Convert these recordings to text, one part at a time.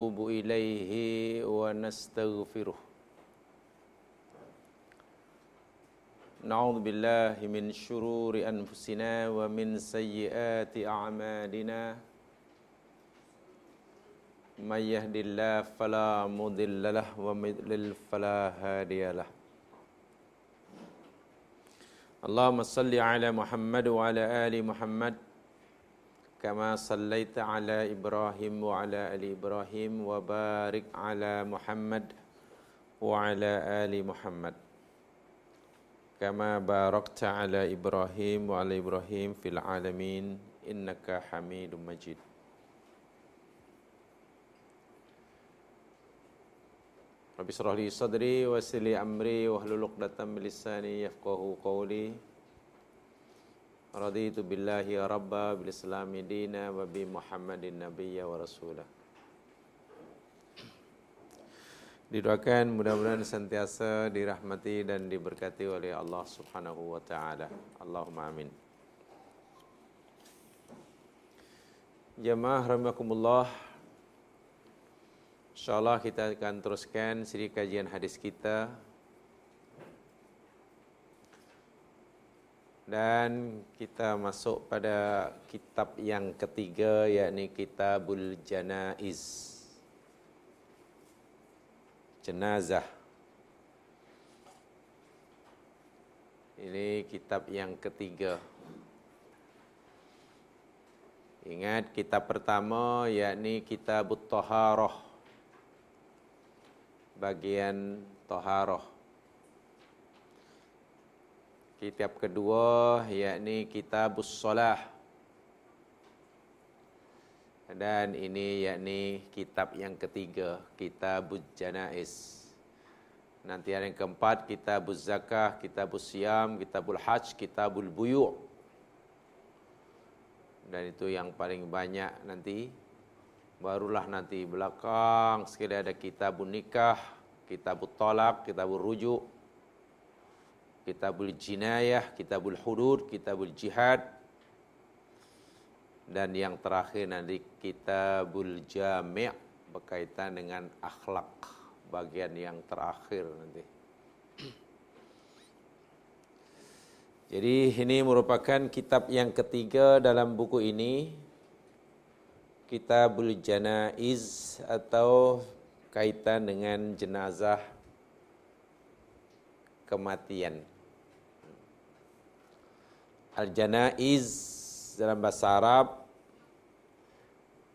ونتوب إليه ونستغفره. نعوذ بالله من شرور أنفسنا ومن سيئات أعمالنا. من يهد الله فلا مضل له ومن فلا هادي له. اللهم صل على محمد وعلى آل محمد كما صليت على إبراهيم وعلى آل إبراهيم وبارك على محمد وعلى آل محمد كما باركت على إبراهيم وعلى إبراهيم في العالمين إنك حميد مجيد رب اشرح لي صدري ويسر لي أمري واحلل عقدة من لساني يفقهوا قولي Raditu billahi rabba bil islami dina wa bi muhammadin nabiyya wa rasulah. Didoakan mudah-mudahan sentiasa dirahmati dan diberkati oleh Allah Subhanahu wa taala. Allahumma amin. Jemaah rahimakumullah. Insyaallah kita akan teruskan siri kajian hadis kita Dan kita masuk pada kitab yang ketiga yakni Kitabul Janaiz. Jenazah. Ini kitab yang ketiga. Ingat kitab pertama yakni Kitabut Taharah. Bagian Taharah. Kitab kedua yakni Kitabus Salah. Dan ini yakni kitab yang ketiga, Kitabul Janaiz. Nanti yang keempat, Kitabuz Zakah, Kitabus Siam, Kitabul Hajj, Kitabul Buyu'. Dan itu yang paling banyak nanti. Barulah nanti belakang sekali ada Kitabun Nikah, Kitabul Talak, Kitabul Rujuk, kitabul jinayah, kitabul hudud, kitabul jihad. Dan yang terakhir nanti kitabul jami' berkaitan dengan akhlak. Bagian yang terakhir nanti. Jadi ini merupakan kitab yang ketiga dalam buku ini. Kitabul Janaiz atau kaitan dengan jenazah kematian. Al-Janaiz dalam bahasa Arab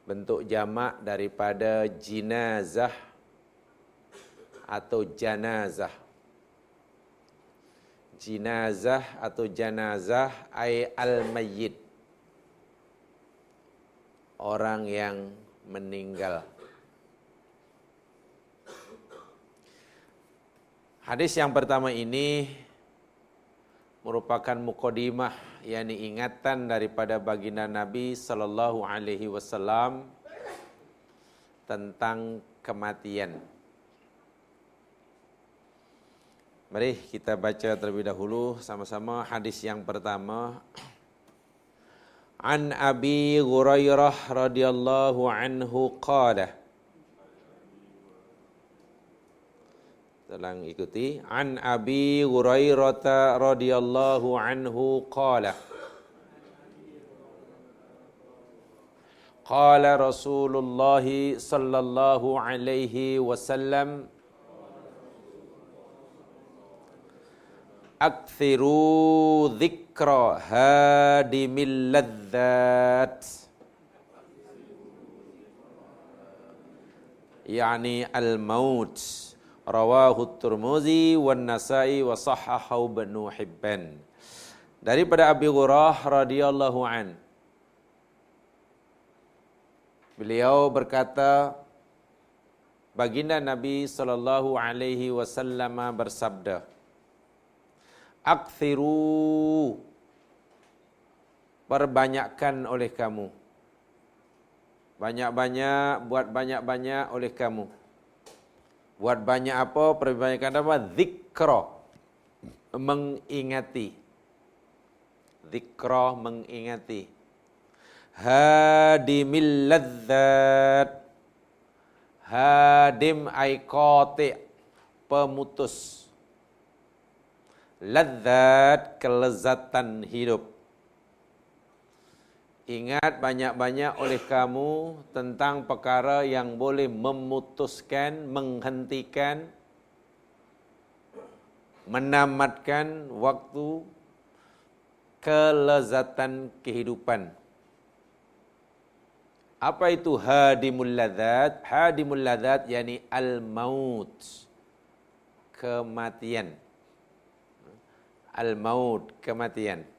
bentuk jamak daripada jinazah atau janazah. Jinazah atau janazah ay al-mayyit. Orang yang meninggal. Hadis yang pertama ini merupakan mukadimah yakni ingatan daripada baginda Nabi sallallahu alaihi wasallam tentang kematian. Mari kita baca terlebih dahulu sama-sama hadis yang pertama. An Abi Hurairah radhiyallahu anhu qala Tolong ikuti. An Abi Hurairah radhiyallahu anhu qala. Qala Rasulullah sallallahu alaihi wasallam Akthiru dhikra hadimil ladzat Yani al-maut rawahu Tirmizi wan Nasa'i wa sahahahu Ibnu Hibban. Daripada Abi Hurairah radhiyallahu an. Beliau berkata baginda Nabi sallallahu alaihi wasallam bersabda Akthiru perbanyakkan oleh kamu banyak-banyak buat banyak-banyak oleh kamu Buat banyak apa? Perbanyakan apa? Zikra. Mengingati. Zikra mengingati. Hadimil ladzat. Hadim ay qati' pemutus. Ladzat kelezatan hidup. Ingat banyak-banyak oleh kamu tentang perkara yang boleh memutuskan, menghentikan, menamatkan waktu kelezatan kehidupan. Apa itu hadimul ladzat? Hadimul ladzat yakni al-maut. Kematian. Al-maut, kematian.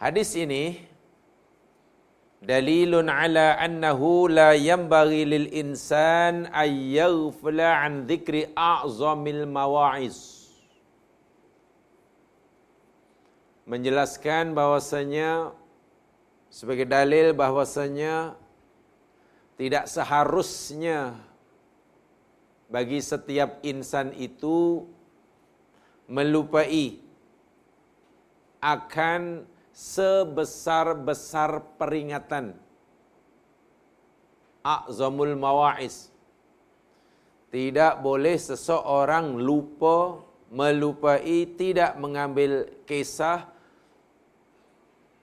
Hadis ini dalilun ala annahu la yanbaghi lil insan ay yaghfala an dhikri a'zamil mawa'iz. Menjelaskan bahwasanya sebagai dalil bahwasanya tidak seharusnya bagi setiap insan itu melupai akan sebesar-besar peringatan a'zamul mawa'iz tidak boleh seseorang lupa melupai tidak mengambil kisah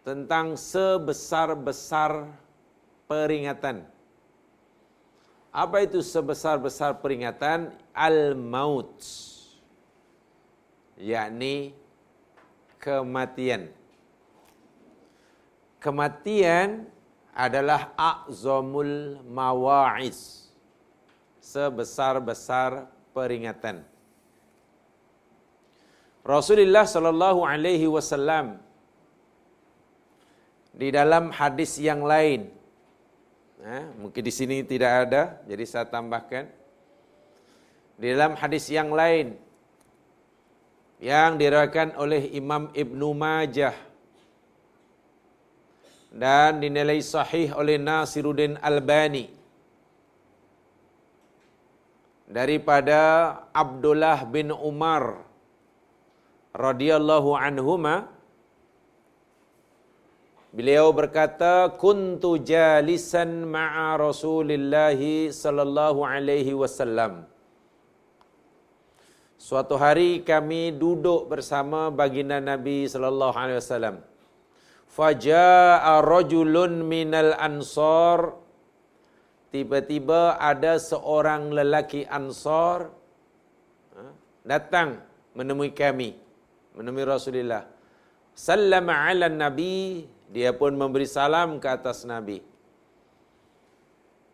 tentang sebesar-besar peringatan. Apa itu sebesar-besar peringatan? Al-maut. Yakni kematian. Kematian adalah a'zamul mawa'iz. Sebesar-besar peringatan. Rasulullah sallallahu alaihi wasallam di dalam hadis yang lain. Ha, mungkin di sini tidak ada, jadi saya tambahkan. Di dalam hadis yang lain yang diriwayatkan oleh Imam Ibnu Majah dan dinilai sahih oleh Nasiruddin Albani daripada Abdullah bin Umar radhiyallahu anhuma Beliau berkata, "Kuntu jalisan ma'a Rasulillah sallallahu alaihi wasallam." Suatu hari kami duduk bersama baginda Nabi sallallahu alaihi wasallam. Faja'a rajulun minal ansar Tiba-tiba ada seorang lelaki ansar ha, datang menemui kami, menemui Rasulullah. Sallama ala Nabi dia pun memberi salam ke atas Nabi.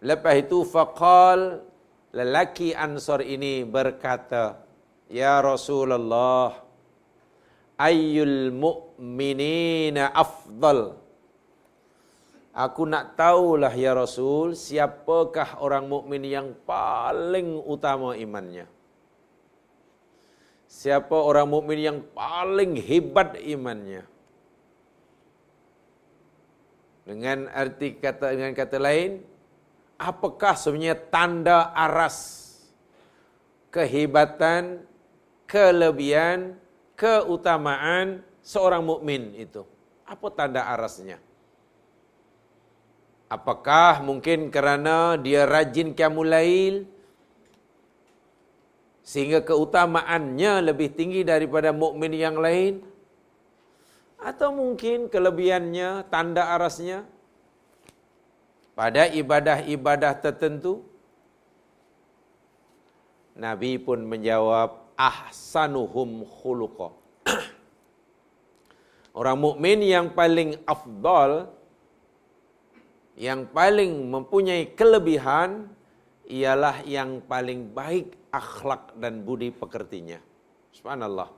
Lepas itu faqal lelaki Ansar ini berkata, "Ya Rasulullah, ayyul mu'minina afdal?" Aku nak tahulah ya Rasul, siapakah orang mukmin yang paling utama imannya? Siapa orang mukmin yang paling hebat imannya? Dengan arti kata dengan kata lain, apakah sebenarnya tanda aras kehebatan, kelebihan, keutamaan seorang mukmin itu? Apa tanda arasnya? Apakah mungkin kerana dia rajin qiyamul sehingga keutamaannya lebih tinggi daripada mukmin yang lain? Atau mungkin kelebihannya, tanda arasnya pada ibadah-ibadah tertentu. Nabi pun menjawab, ahsanuhum khuluqa. Orang mukmin yang paling afdal, yang paling mempunyai kelebihan, ialah yang paling baik akhlak dan budi pekertinya. Subhanallah.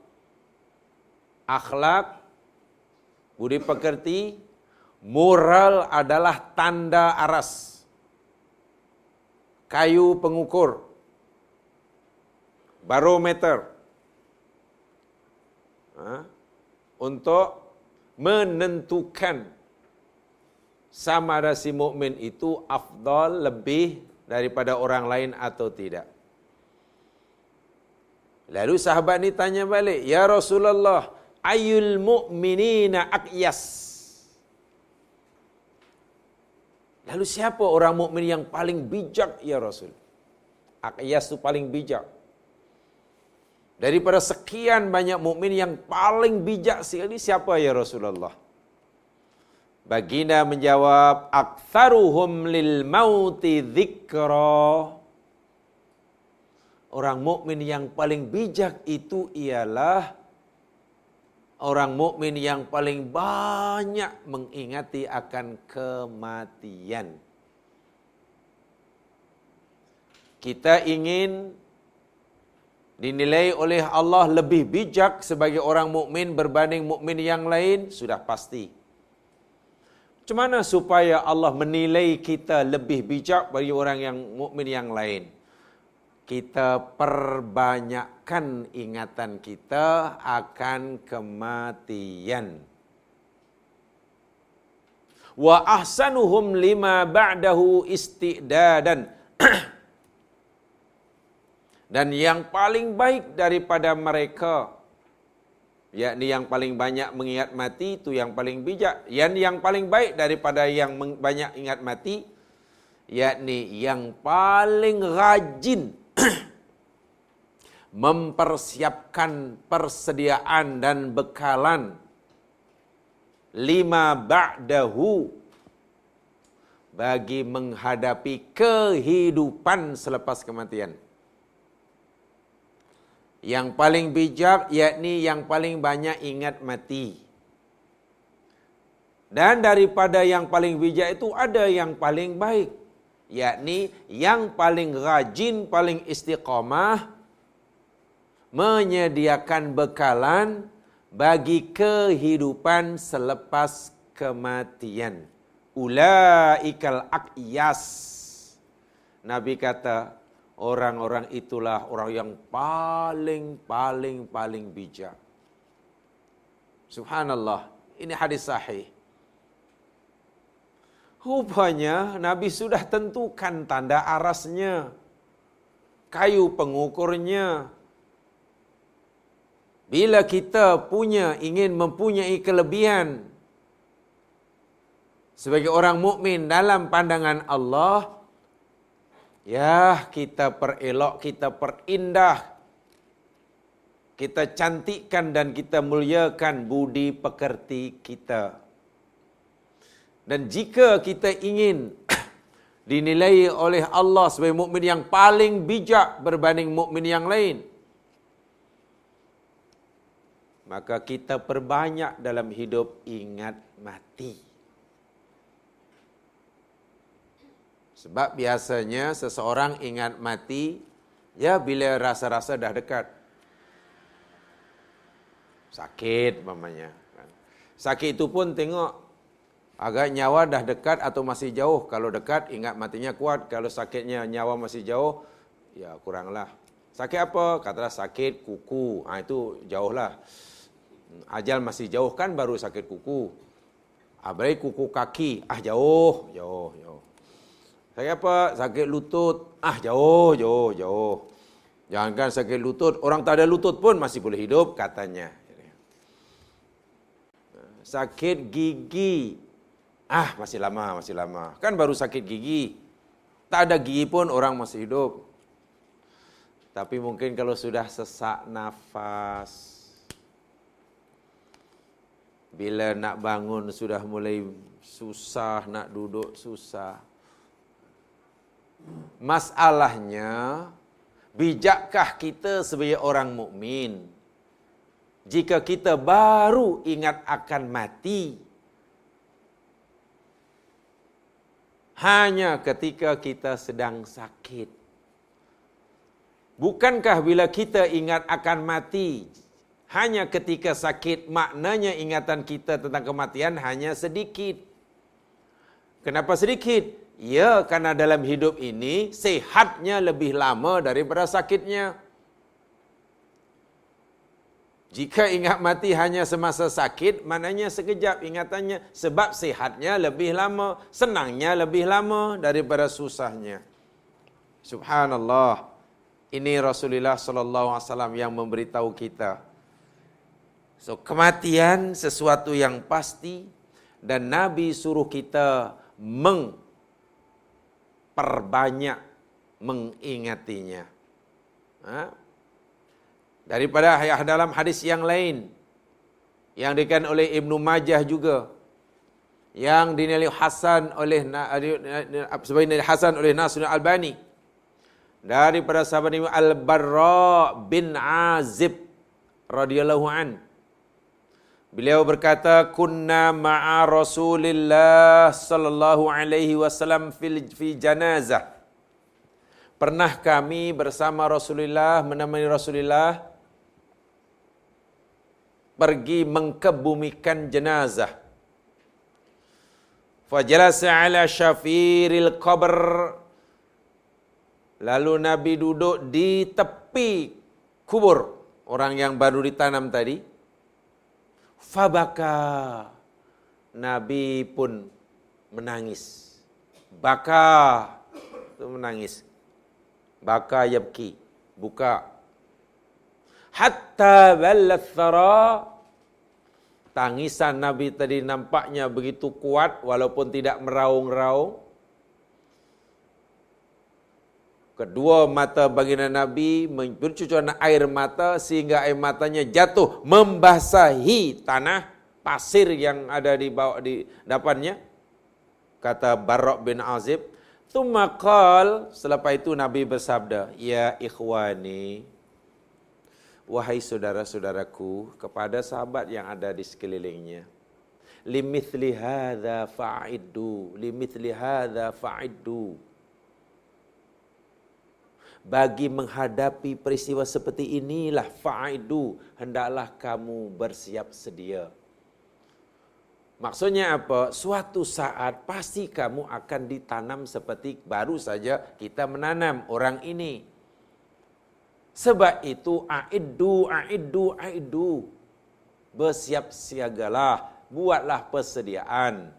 Akhlak Budi pekerti, moral adalah tanda aras. Kayu pengukur. Barometer. Untuk menentukan sama ada si mukmin itu afdal lebih daripada orang lain atau tidak. Lalu sahabat ni tanya balik, "Ya Rasulullah, ayul mu'minina aqyas. Lalu siapa orang mukmin yang paling bijak ya Rasul? Aqyas itu paling bijak. Daripada sekian banyak mukmin yang paling bijak sekali siapa ya Rasulullah? Baginda menjawab, "Aktsaruhum lil mauti dzikra." Orang mukmin yang paling bijak itu ialah orang mukmin yang paling banyak mengingati akan kematian. Kita ingin dinilai oleh Allah lebih bijak sebagai orang mukmin berbanding mukmin yang lain sudah pasti. Macam mana supaya Allah menilai kita lebih bijak bagi orang yang mukmin yang lain? Kita perbanyakkan ingatan kita akan kematian. Wa ahsanuhum lima ba'dahu istidadan. Dan yang paling baik daripada mereka yakni yang paling banyak mengingat mati itu yang paling bijak. Yang yang paling baik daripada yang banyak ingat mati yakni yang paling rajin mempersiapkan persediaan dan bekalan. Lima ba'dahu bagi menghadapi kehidupan selepas kematian yang paling bijak yakni yang paling banyak ingat mati. Dan daripada yang paling bijak itu ada yang paling baik. Yakni yang paling rajin, paling istiqamah menyediakan bekalan bagi kehidupan selepas kematian. Ulaikal aqyas. Nabi kata, orang-orang itulah orang yang paling paling paling bijak. Subhanallah, ini hadis sahih. Rupanya Nabi sudah tentukan tanda arasnya, kayu pengukurnya. Bila kita punya ingin mempunyai kelebihan sebagai orang mukmin dalam pandangan Allah, Ya, kita perelok, kita perindah. Kita cantikkan dan kita muliakan budi pekerti kita. Dan jika kita ingin dinilai oleh Allah sebagai mukmin yang paling bijak berbanding mukmin yang lain, maka kita perbanyak dalam hidup ingat mati. Sebab biasanya seseorang ingat mati ya bila rasa-rasa dah dekat. Sakit mamanya. Kan. Sakit itu pun tengok agak nyawa dah dekat atau masih jauh. Kalau dekat ingat matinya kuat. Kalau sakitnya nyawa masih jauh ya kuranglah. Sakit apa? Katalah sakit kuku. Ha, itu jauhlah. Ajal masih jauh kan baru sakit kuku. Abrai ah, kuku kaki. Ah jauh, jauh, jauh. Sakit apa? Sakit lutut. Ah, jauh, jauh, jauh. Jangankan sakit lutut, orang tak ada lutut pun masih boleh hidup, katanya. Sakit gigi. Ah, masih lama, masih lama. Kan baru sakit gigi. Tak ada gigi pun orang masih hidup. Tapi mungkin kalau sudah sesak nafas, bila nak bangun sudah mulai susah, nak duduk susah. Masalahnya, bijakkah kita sebagai orang mukmin jika kita baru ingat akan mati hanya ketika kita sedang sakit? Bukankah bila kita ingat akan mati hanya ketika sakit maknanya ingatan kita tentang kematian hanya sedikit? Kenapa sedikit? Ya, karena dalam hidup ini sehatnya lebih lama daripada sakitnya. Jika ingat mati hanya semasa sakit, maknanya sekejap ingatannya sebab sehatnya lebih lama, senangnya lebih lama daripada susahnya. Subhanallah. Ini Rasulullah sallallahu alaihi wasallam yang memberitahu kita. So kematian sesuatu yang pasti dan Nabi suruh kita meng perbanyak mengingatinya. Ha? Daripada dalam hadis yang lain yang dikatakan oleh Ibnu Majah juga yang dinilai hasan oleh sebagai hasan oleh Nasr Al-Albani daripada sahabat Nabi Al-Barra bin Azib radhiyallahu an Beliau berkata kunna ma'a Rasulillah sallallahu alaihi wasallam fil fi janazah Pernah kami bersama Rasulullah menemani Rasulullah pergi mengkebumikan jenazah. Fajalasa ala syafiril qabr. Lalu Nabi duduk di tepi kubur orang yang baru ditanam tadi. Fabaka. Nabi pun menangis. Baka. Itu menangis. Baka yabki. Buka hatta ballat thara tangisan nabi tadi nampaknya begitu kuat walaupun tidak meraung-raung kedua mata baginda nabi bercucuran air mata sehingga air matanya jatuh membasahi tanah pasir yang ada di bawah di depannya. Kata Barok bin Azib Tumma qal. Selepas itu Nabi bersabda ya ikhwani wahai saudara-saudaraku kepada sahabat yang ada di sekelilingnya limithli hadza fa'iddu limithli hadza fa'iddu bagi menghadapi peristiwa seperti inilah fa'iddu hendaklah kamu bersiap sedia Maksudnya apa? Suatu saat pasti kamu akan ditanam seperti baru saja kita menanam orang ini. Sebab itu aiddu aiddu aiddu bersiap siagalah buatlah persediaan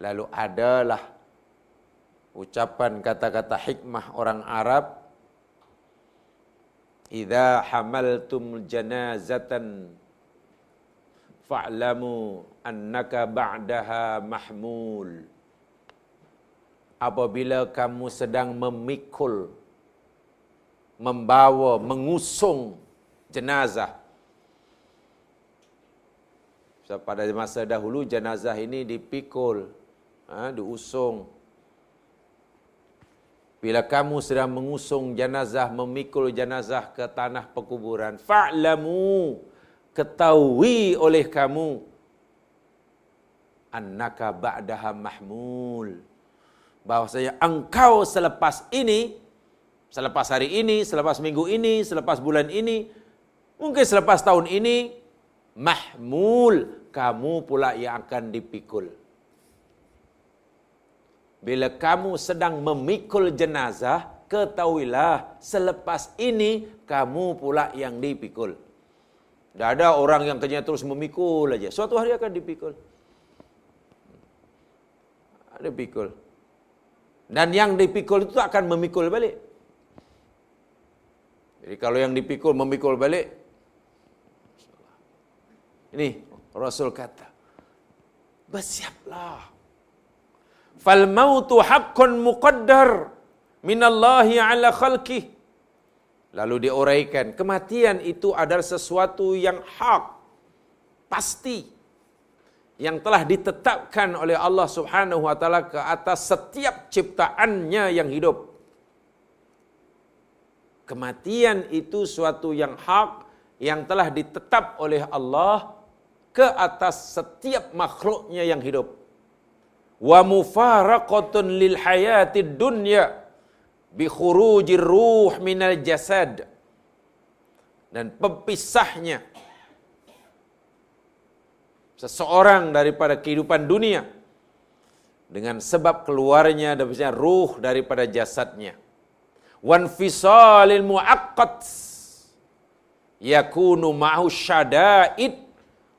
lalu adalah ucapan kata-kata hikmah orang Arab idza hamaltum janazatan fa'lamu annaka ba'daha mahmul. Apabila kamu sedang memikul membawa mengusung jenazah pada masa dahulu jenazah ini dipikul ha, diusung bila kamu sedang mengusung jenazah memikul jenazah ke tanah perkuburan fa'lamu ketahui oleh kamu annaka ba'daha mahmul. Bahwasanya engkau selepas ini selepas hari ini selepas minggu ini selepas bulan ini mungkin selepas tahun ini mahmul kamu pula yang akan dipikul bila kamu sedang memikul jenazah ketahuilah selepas ini kamu pula yang dipikul tidak ada orang yang kerja terus memikul aja. Suatu hari akan dipikul. Ada pikul. Dan yang dipikul itu akan memikul balik. Jadi kalau yang dipikul memikul balik. Ini Rasul kata. Bersiaplah. Fal mautu haqqun muqaddar minallahi ala khalqih. Lalu diuraikan, kematian itu adalah sesuatu yang hak, pasti yang telah ditetapkan oleh Allah Subhanahu wa taala ke atas setiap ciptaannya yang hidup. Kematian itu suatu yang hak yang telah ditetap oleh Allah ke atas setiap makhluknya yang hidup. Wa mufaraqatun lil hayati dunya bi khurujir ruh minal jasad. Dan pemisahnya seseorang daripada kehidupan dunia dengan sebab keluarnya daripada ruh daripada jasadnya. Wan fisalil muaqqat yakunu ma'hu syada'id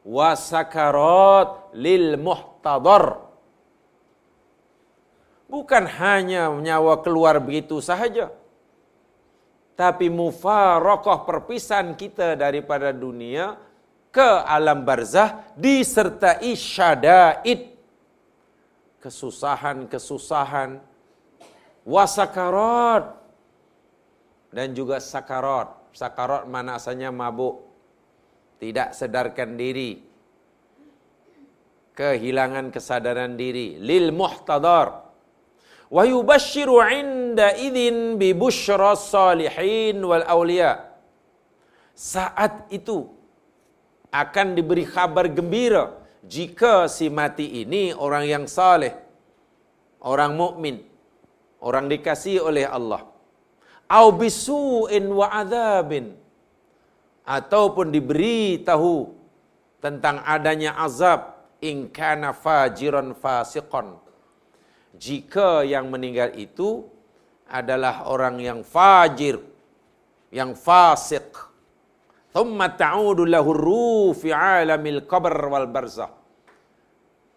wa sakarat lil muhtadar. Bukan hanya nyawa keluar begitu sahaja. Tapi mufarakah perpisahan kita daripada dunia ke alam barzah disertai syadaid kesusahan-kesusahan, wasakarat dan juga sakarat. Sakarat mana asalnya mabuk, tidak sedarkan diri, kehilangan kesadaran diri, lil muhtadar. Wa yubashshiru 'inda idzin bi busyra salihin wal awliya. Saat itu akan diberi kabar gembira jika si mati ini orang yang saleh, orang mukmin, orang dikasihi oleh Allah. Au bisu'in wa adzabin ataupun diberi tahu tentang adanya azab in kana fajiran fasiqan. Jika yang meninggal itu adalah orang yang fajir, yang fasik. Thumma ta'udu lahu ruh fi alamil qabr wal barzah.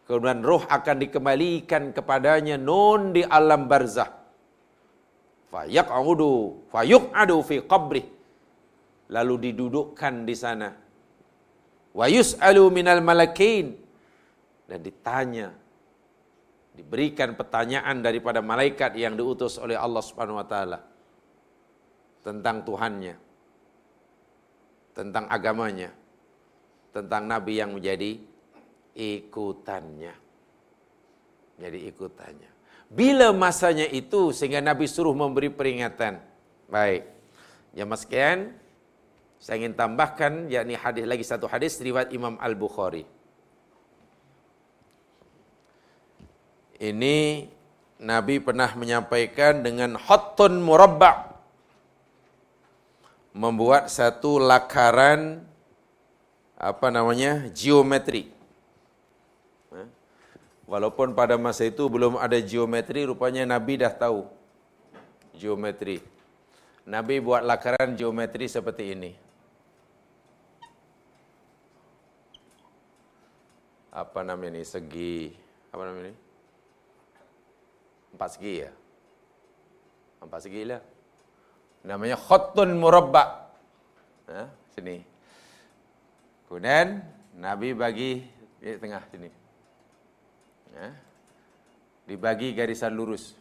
Kemudian roh akan dikembalikan kepadanya non di alam barzah. Fayaq'udu fayuq'adu fi qabrih. Lalu didudukkan di sana. Wa yus'alu minal malakin. Dan ditanya. Diberikan pertanyaan daripada malaikat yang diutus oleh Allah Subhanahu wa taala tentang Tuhannya tentang agamanya, tentang Nabi yang menjadi ikutannya. Jadi ikutannya. Bila masanya itu sehingga Nabi suruh memberi peringatan. Baik. Jamaah sekalian, saya ingin tambahkan yakni hadis lagi satu hadis riwayat Imam Al-Bukhari. Ini Nabi pernah menyampaikan dengan hattun murabba' membuat satu lakaran apa namanya geometri. Walaupun pada masa itu belum ada geometri, rupanya Nabi dah tahu geometri. Nabi buat lakaran geometri seperti ini. Apa namanya ini? Segi. Apa namanya ini? Empat segi ya? Empat segi lah namanya khattun murabba. Ha, sini. Kemudian Nabi bagi di tengah sini. Ha, dibagi garisan lurus.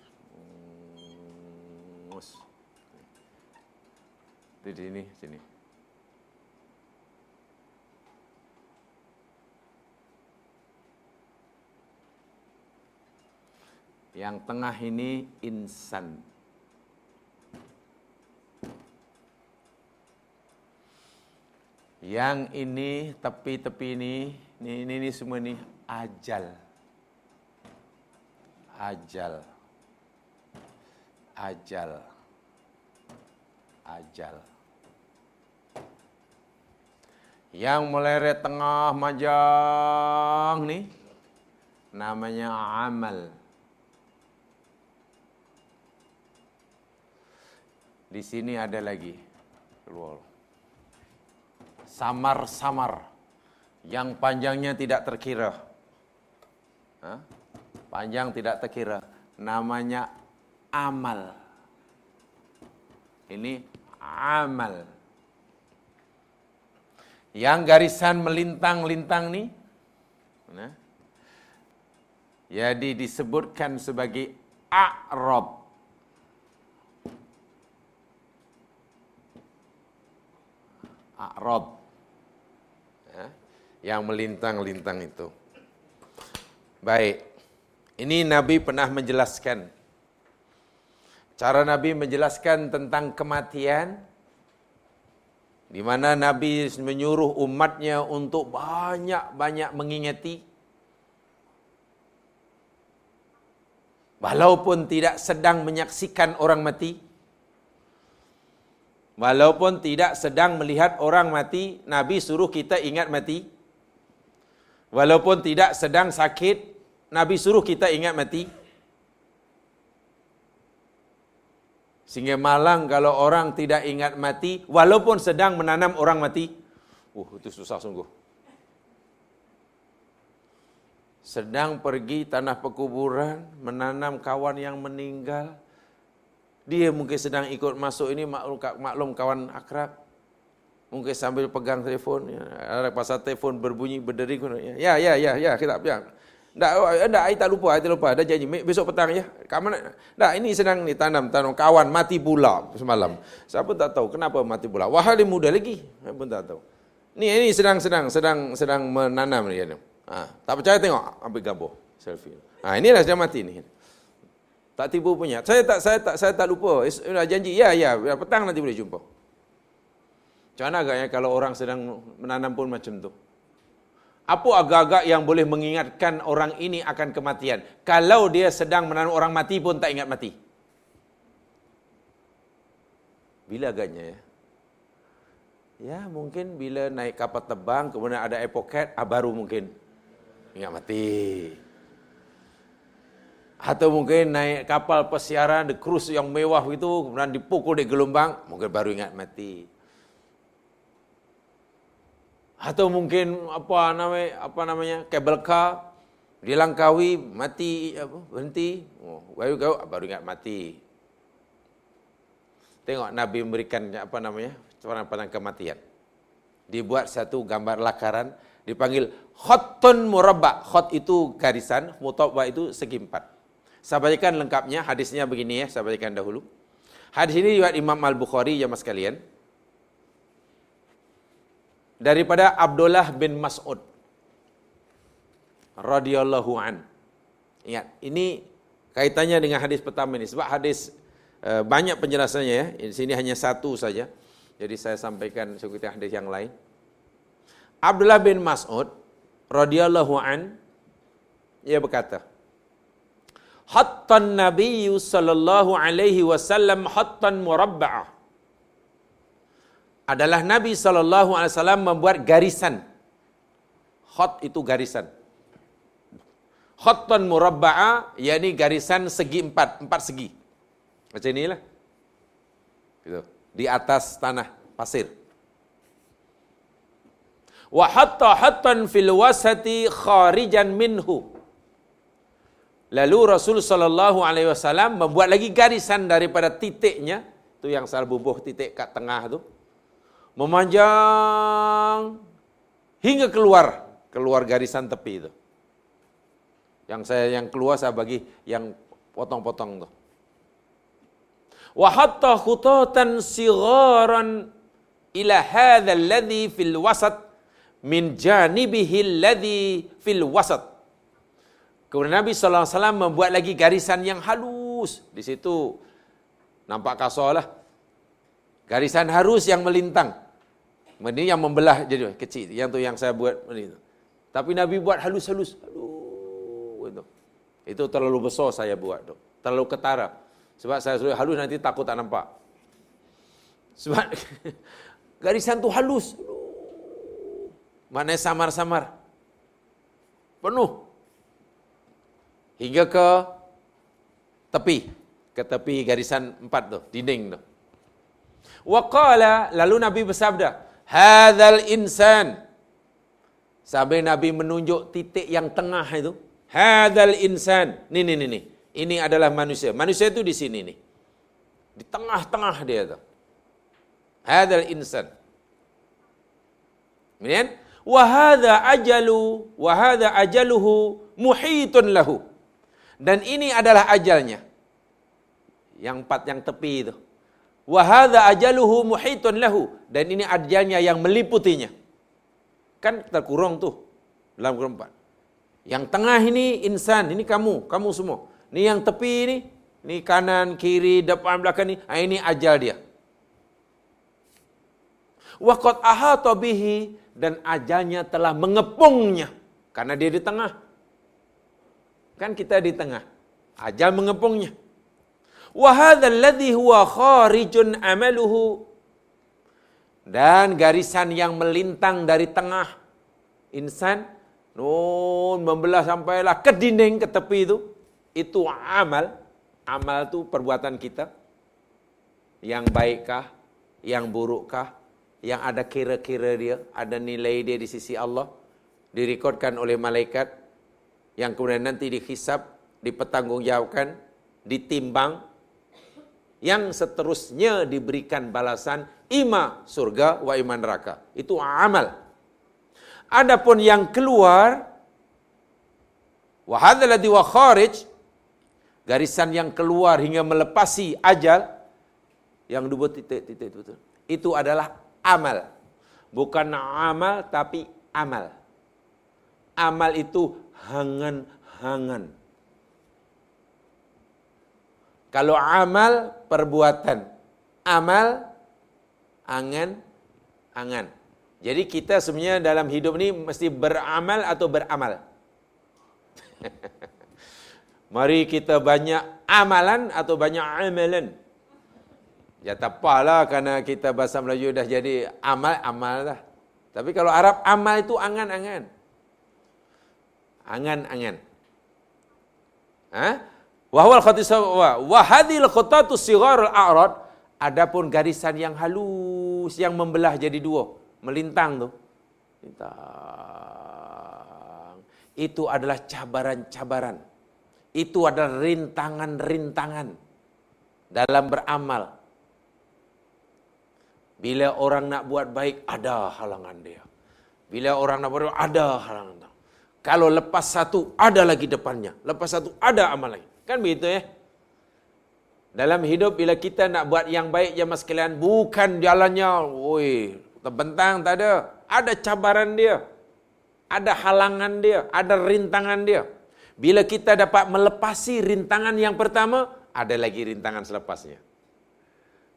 Di sini, sini. Yang tengah ini insan. Yang ini tepi-tepi ini, ini, ini, ini semua ini ajal. Ajal. Ajal. Ajal. Yang meleret tengah majang ni namanya amal. Di sini ada lagi keluar samar-samar yang panjangnya tidak terkira. Ha? Panjang tidak terkira. Namanya amal. Ini amal. Yang garisan melintang-lintang ni, nah, jadi disebutkan sebagai a'rab. A'rab yang melintang-lintang itu. Baik. Ini Nabi pernah menjelaskan cara Nabi menjelaskan tentang kematian di mana Nabi menyuruh umatnya untuk banyak-banyak mengingati walaupun tidak sedang menyaksikan orang mati walaupun tidak sedang melihat orang mati Nabi suruh kita ingat mati Walaupun tidak sedang sakit, Nabi suruh kita ingat mati. Sehingga malang kalau orang tidak ingat mati, walaupun sedang menanam orang mati. Uh, itu susah sungguh. Sedang pergi tanah pekuburan, menanam kawan yang meninggal. Dia mungkin sedang ikut masuk ini maklum, kawan akrab. Mungkin sambil pegang telefon, ya, ada pasal telefon berbunyi berderi. Ya, ya, ya, ya, kita biar. Tak, tak, I tak lupa, I tak lupa. Ada janji, besok petang ya. Kat mana? Tak, ini sedang ni tanam, tanam. Kawan mati pula semalam. Siapa tak tahu kenapa mati pula. Wahal dia muda lagi. Saya pun tak tahu. Ni, ini sedang, sedang, sedang, sedang menanam ni. Ha, tak percaya tengok, ambil gambar. Selfie. Ha, inilah sedang mati ni. Tak tipu punya. Saya tak, saya tak, saya tak lupa. Dah janji, ya, ya. Petang nanti boleh jumpa. Macam mana agaknya kalau orang sedang menanam pun macam tu? Apa agak-agak yang boleh mengingatkan orang ini akan kematian? Kalau dia sedang menanam orang mati pun tak ingat mati. Bila agaknya ya? Ya mungkin bila naik kapal terbang kemudian ada air ah, baru mungkin ingat mati. Atau mungkin naik kapal pesiaran, the cruise yang mewah itu, kemudian dipukul di gelombang, mungkin baru ingat mati. Atau mungkin apa namanya apa namanya kabel car dilangkawi mati apa berhenti. Oh baru baru ingat mati. Tengok nabi memberikan apa namanya seorang pandang kematian. Dibuat satu gambar lakaran dipanggil khattun murabba khat itu garisan mutabba itu segi empat saya bacakan lengkapnya hadisnya begini ya saya bacakan dahulu hadis ini riwayat Imam Al-Bukhari ya mas kalian daripada Abdullah bin Mas'ud radhiyallahu an. Ingat, ini kaitannya dengan hadis pertama ini sebab hadis uh, banyak penjelasannya ya. Di sini hanya satu saja. Jadi saya sampaikan seperti hadis yang lain. Abdullah bin Mas'ud radhiyallahu an ia berkata, "Hatta Nabi sallallahu alaihi wasallam hattan murabba'ah." adalah Nabi sallallahu alaihi wasallam membuat garisan. Khat itu garisan. Khattan murabba'a yakni garisan segi empat, empat segi. Macam inilah. Gitu. Di atas tanah pasir. Wa hatta hattan fil wasati kharijan minhu. Lalu Rasul sallallahu alaihi wasallam membuat lagi garisan daripada titiknya, tu yang sal bubuh titik kat tengah tu memanjang hingga keluar keluar garisan tepi itu. Yang saya yang keluar saya bagi yang potong-potong tu. Wa hatta khutatan sigharan ila hadha alladhi fil wasat min janibihi alladhi fil wasat. Kemudian Nabi wasallam membuat lagi garisan yang halus di situ nampak kasar lah Garisan harus yang melintang. Ini yang membelah jadi kecil. Yang tu yang saya buat ini. Tapi Nabi buat halus-halus. Itu. Itu terlalu besar saya buat tu. Terlalu ketara. Sebab saya suruh halus nanti takut tak nampak. Sebab garisan tu halus. Mana samar-samar. Penuh. Hingga ke tepi. Ke tepi garisan empat tu. Dinding tu. Waqala lalu Nabi bersabda, "Hadzal insan." Sampai Nabi menunjuk titik yang tengah itu. Hadzal insan. Ni ni ni ni. Ini adalah manusia. Manusia itu di sini nih. Di tengah-tengah dia tu. Hadzal insan. Kemudian wa hadza ajalu wa hadza ajaluhu muhitun lahu. Dan ini adalah ajalnya. Yang empat yang tepi itu. Wahada ajaluhu muhitun lahu. Dan ini ajalnya yang meliputinya. Kan terkurung tuh dalam Quran 4 yang tengah ini insan ini kamu kamu semua. Ini yang tepi ini ini kanan kiri depan belakang ini ah, ini ajal dia. Waqad ahata bihi dan ajalnya telah mengepungnya. Karena dia di tengah kan kita di tengah. Ajal mengepungnya. Amaluhu. Dan garisan yang melintang dari tengah. Insan nun membelah sampailah ke dinding ke tepi itu. Itu amal. Amal itu perbuatan kita. Yang baikkah? Yang burukkah? Yang ada kira-kira dia ada nilai dia di sisi Allah. Direkodkan oleh malaikat yang kemudian nanti dihisap dipertanggungjawabkan ditimbang yang seterusnya diberikan balasan ima surga wa iman neraka. Itu amal. Adapun yang keluar Wa hadzal ladzi wa kharij garisan yang keluar hingga melepasi ajal yang dua titik titik itu itu adalah amal. Bukan amal tapi amal. Amal itu hangan-hangan. Kalau amal perbuatan, amal angan-angan. Jadi kita sebenarnya dalam hidup ni mesti beramal atau beramal. Mari kita banyak amalan atau banyak amalan. Ya tak apalah kerana kita bahasa Melayu dah jadi amal, amal lah. Tapi kalau Arab amal itu angan-angan. Angan-angan. Wahwal khatisah wa hadhil khatatu sigharul a'rad adapun garisan yang halus yang membelah jadi dua, melintang tu. Lintang. Itu adalah cabaran-cabaran. Itu adalah rintangan-rintangan dalam beramal. Bila orang nak buat baik, ada halangan dia. Bila orang nak buat ada halangan dia. Kalau lepas satu, ada lagi depannya. Lepas satu, ada amal lagi. Kan begitu ya? Dalam hidup, bila kita nak buat yang baik, jemaah sekalian, bukan jalannya, woi, terbentang, tak ada. Ada cabaran dia. Ada halangan dia. Ada rintangan dia. Bila kita dapat melepasi rintangan yang pertama, ada lagi rintangan selepasnya.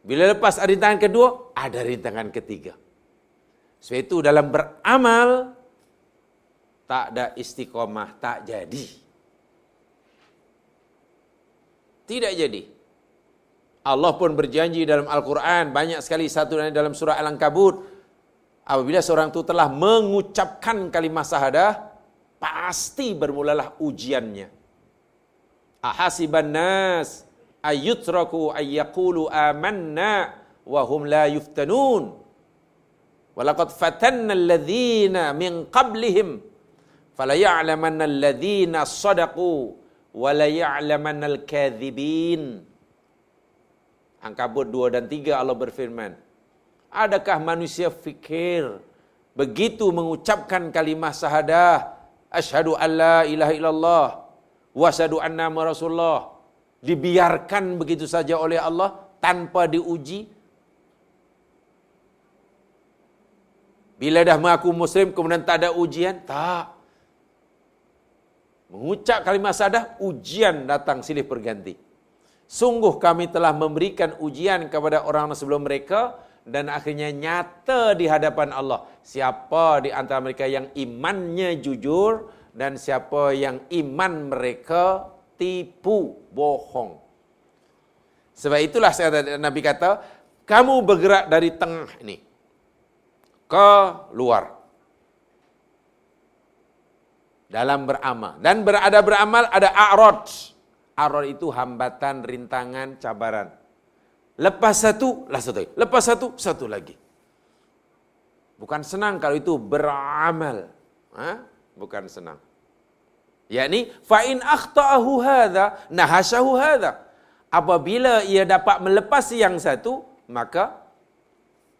Bila lepas rintangan kedua, ada rintangan ketiga. Sebab itu dalam beramal, tak ada istiqomah, tak jadi. Tidak jadi. Allah pun berjanji dalam Al-Quran, banyak sekali satu dalam surah Al-Ankabut, apabila seorang itu telah mengucapkan kalimah sahadah, pasti bermulalah ujiannya. Ahasiban nas ayyutraku ayyakulu amanna wa hum la yuftanun. Walaqad fatanna alladhina min qablihim falaya'lamanna alladhina sadaqu wa la ya'lamanna al-kadhibin. Angkabut 2 dan 3 Allah berfirman. Adakah manusia fikir begitu mengucapkan kalimah sahadah asyhadu alla ilaha illallah wa asyhadu anna rasulullah dibiarkan begitu saja oleh Allah tanpa diuji bila dah mengaku muslim kemudian tak ada ujian tak mengucap kalimat sadah ujian datang silih berganti. Sungguh kami telah memberikan ujian kepada orang sebelum mereka dan akhirnya nyata di hadapan Allah. Siapa di antara mereka yang imannya jujur dan siapa yang iman mereka tipu bohong. Sebab itulah Nabi kata kamu bergerak dari tengah ini ke luar dalam beramal dan berada beramal ada a'rad a'rad itu hambatan rintangan cabaran Lepas satu, lah satu lagi. Lepas satu, satu lagi. Bukan senang kalau itu beramal. Ha? Bukan senang. Yakni, fa'in akhta'ahu hadha, nahasyahu hadha. Apabila ia dapat melepasi yang satu, maka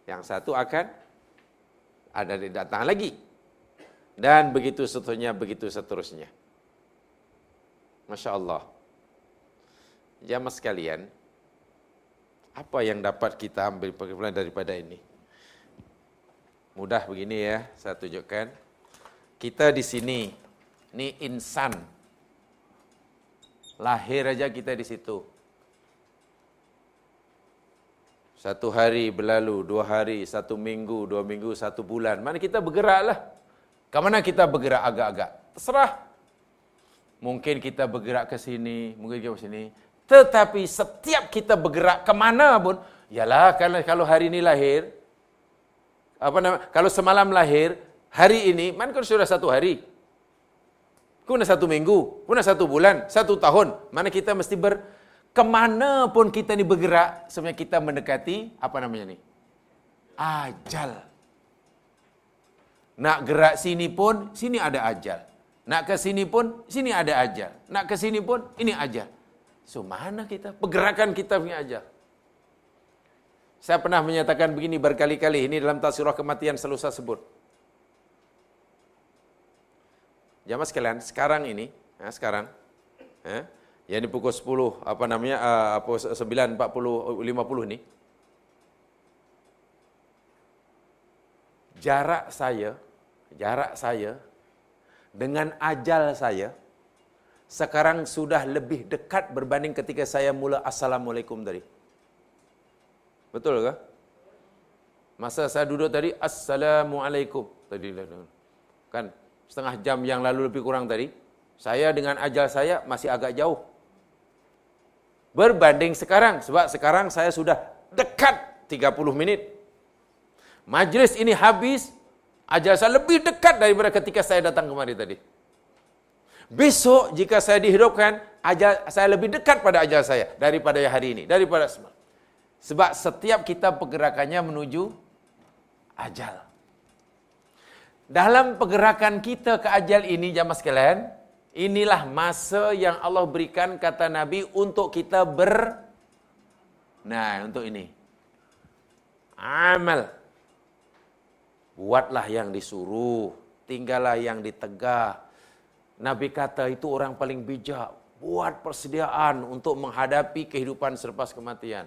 yang satu akan ada datang lagi. Dan begitu seterusnya, begitu seterusnya. Masya Allah. Jamaah sekalian, apa yang dapat kita ambil pengetahuan daripada ini? Mudah begini ya, saya tunjukkan. Kita di sini, ini insan. Lahir aja kita di situ. Satu hari berlalu, dua hari, satu minggu, dua minggu, satu bulan. Mana kita bergeraklah. Ke mana kita bergerak agak-agak? Terserah. Mungkin kita bergerak ke sini, mungkin ke sini. Tetapi setiap kita bergerak ke mana pun, yalah kalau kalau hari ini lahir, apa nama, kalau semalam lahir, hari ini, mana kalau sudah satu hari? Kuna satu minggu, kuna satu bulan, satu tahun, mana kita mesti ber, kemana pun kita ni bergerak, sebenarnya kita mendekati, apa namanya ni? Ajal. Nak gerak sini pun, sini ada ajal. Nak ke sini pun, sini ada ajal. Nak ke sini pun, ini ajal. So mana kita? Pergerakan kita punya aja. Saya pernah menyatakan begini berkali-kali. Ini dalam tasirah kematian selalu saya sebut. Jamaah sekalian, sekarang ini Ya, sekarang. Ya. Yang ini pukul 10 apa namanya uh, apa 9.40 50 ni. Jarak saya jarak saya dengan ajal saya sekarang sudah lebih dekat berbanding ketika saya mula assalamualaikum tadi. Betul ke? Masa saya duduk tadi assalamualaikum tadi kan setengah jam yang lalu lebih kurang tadi saya dengan ajal saya masih agak jauh berbanding sekarang sebab sekarang saya sudah dekat 30 minit majlis ini habis ajal saya lebih dekat daripada ketika saya datang kemari tadi besok jika saya dihidupkan ajal saya lebih dekat pada ajal saya daripada hari ini daripada semua sebab setiap kita pergerakannya menuju ajal dalam pergerakan kita ke ajal ini jamaah sekalian Inilah masa yang Allah berikan kata Nabi untuk kita ber Nah, untuk ini. Amal. Buatlah yang disuruh, tinggallah yang ditegah. Nabi kata itu orang paling bijak. Buat persediaan untuk menghadapi kehidupan selepas kematian.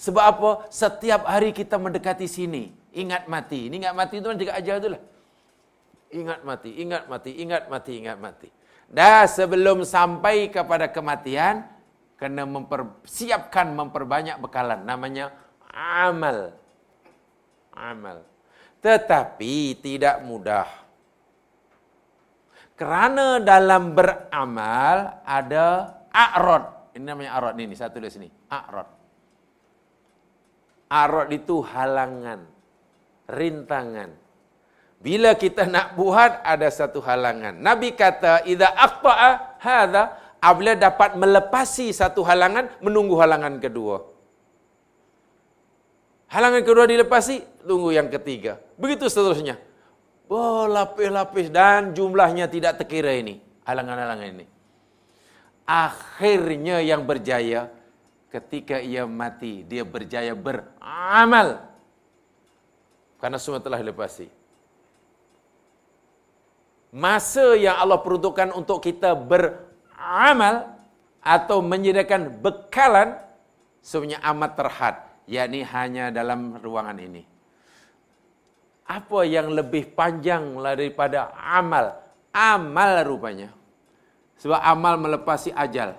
Sebab apa? Setiap hari kita mendekati sini. Ingat mati. Ini ingat mati itu dekat ajar itulah. Ingat mati, ingat mati, ingat mati, ingat mati. Dan sebelum sampai kepada kematian, kena mempersiapkan, memperbanyak bekalan. Namanya amal. Amal. Tetapi tidak mudah. Kerana dalam beramal ada a'rod. Ini namanya a'rod ini, saya tulis sini. A'rod. A'rod itu halangan, rintangan, bila kita nak buat ada satu halangan. Nabi kata idza aqta'a hadza apabila dapat melepasi satu halangan menunggu halangan kedua. Halangan kedua dilepasi, tunggu yang ketiga. Begitu seterusnya. Berlapis-lapis dan jumlahnya tidak terkira ini. Halangan-halangan ini. Akhirnya yang berjaya ketika ia mati, dia berjaya beramal. Karena semua telah dilepasi masa yang Allah peruntukkan untuk kita beramal atau menyediakan bekalan sebenarnya amat terhad yakni hanya dalam ruangan ini. Apa yang lebih panjang daripada amal? Amal rupanya. Sebab amal melepasi ajal.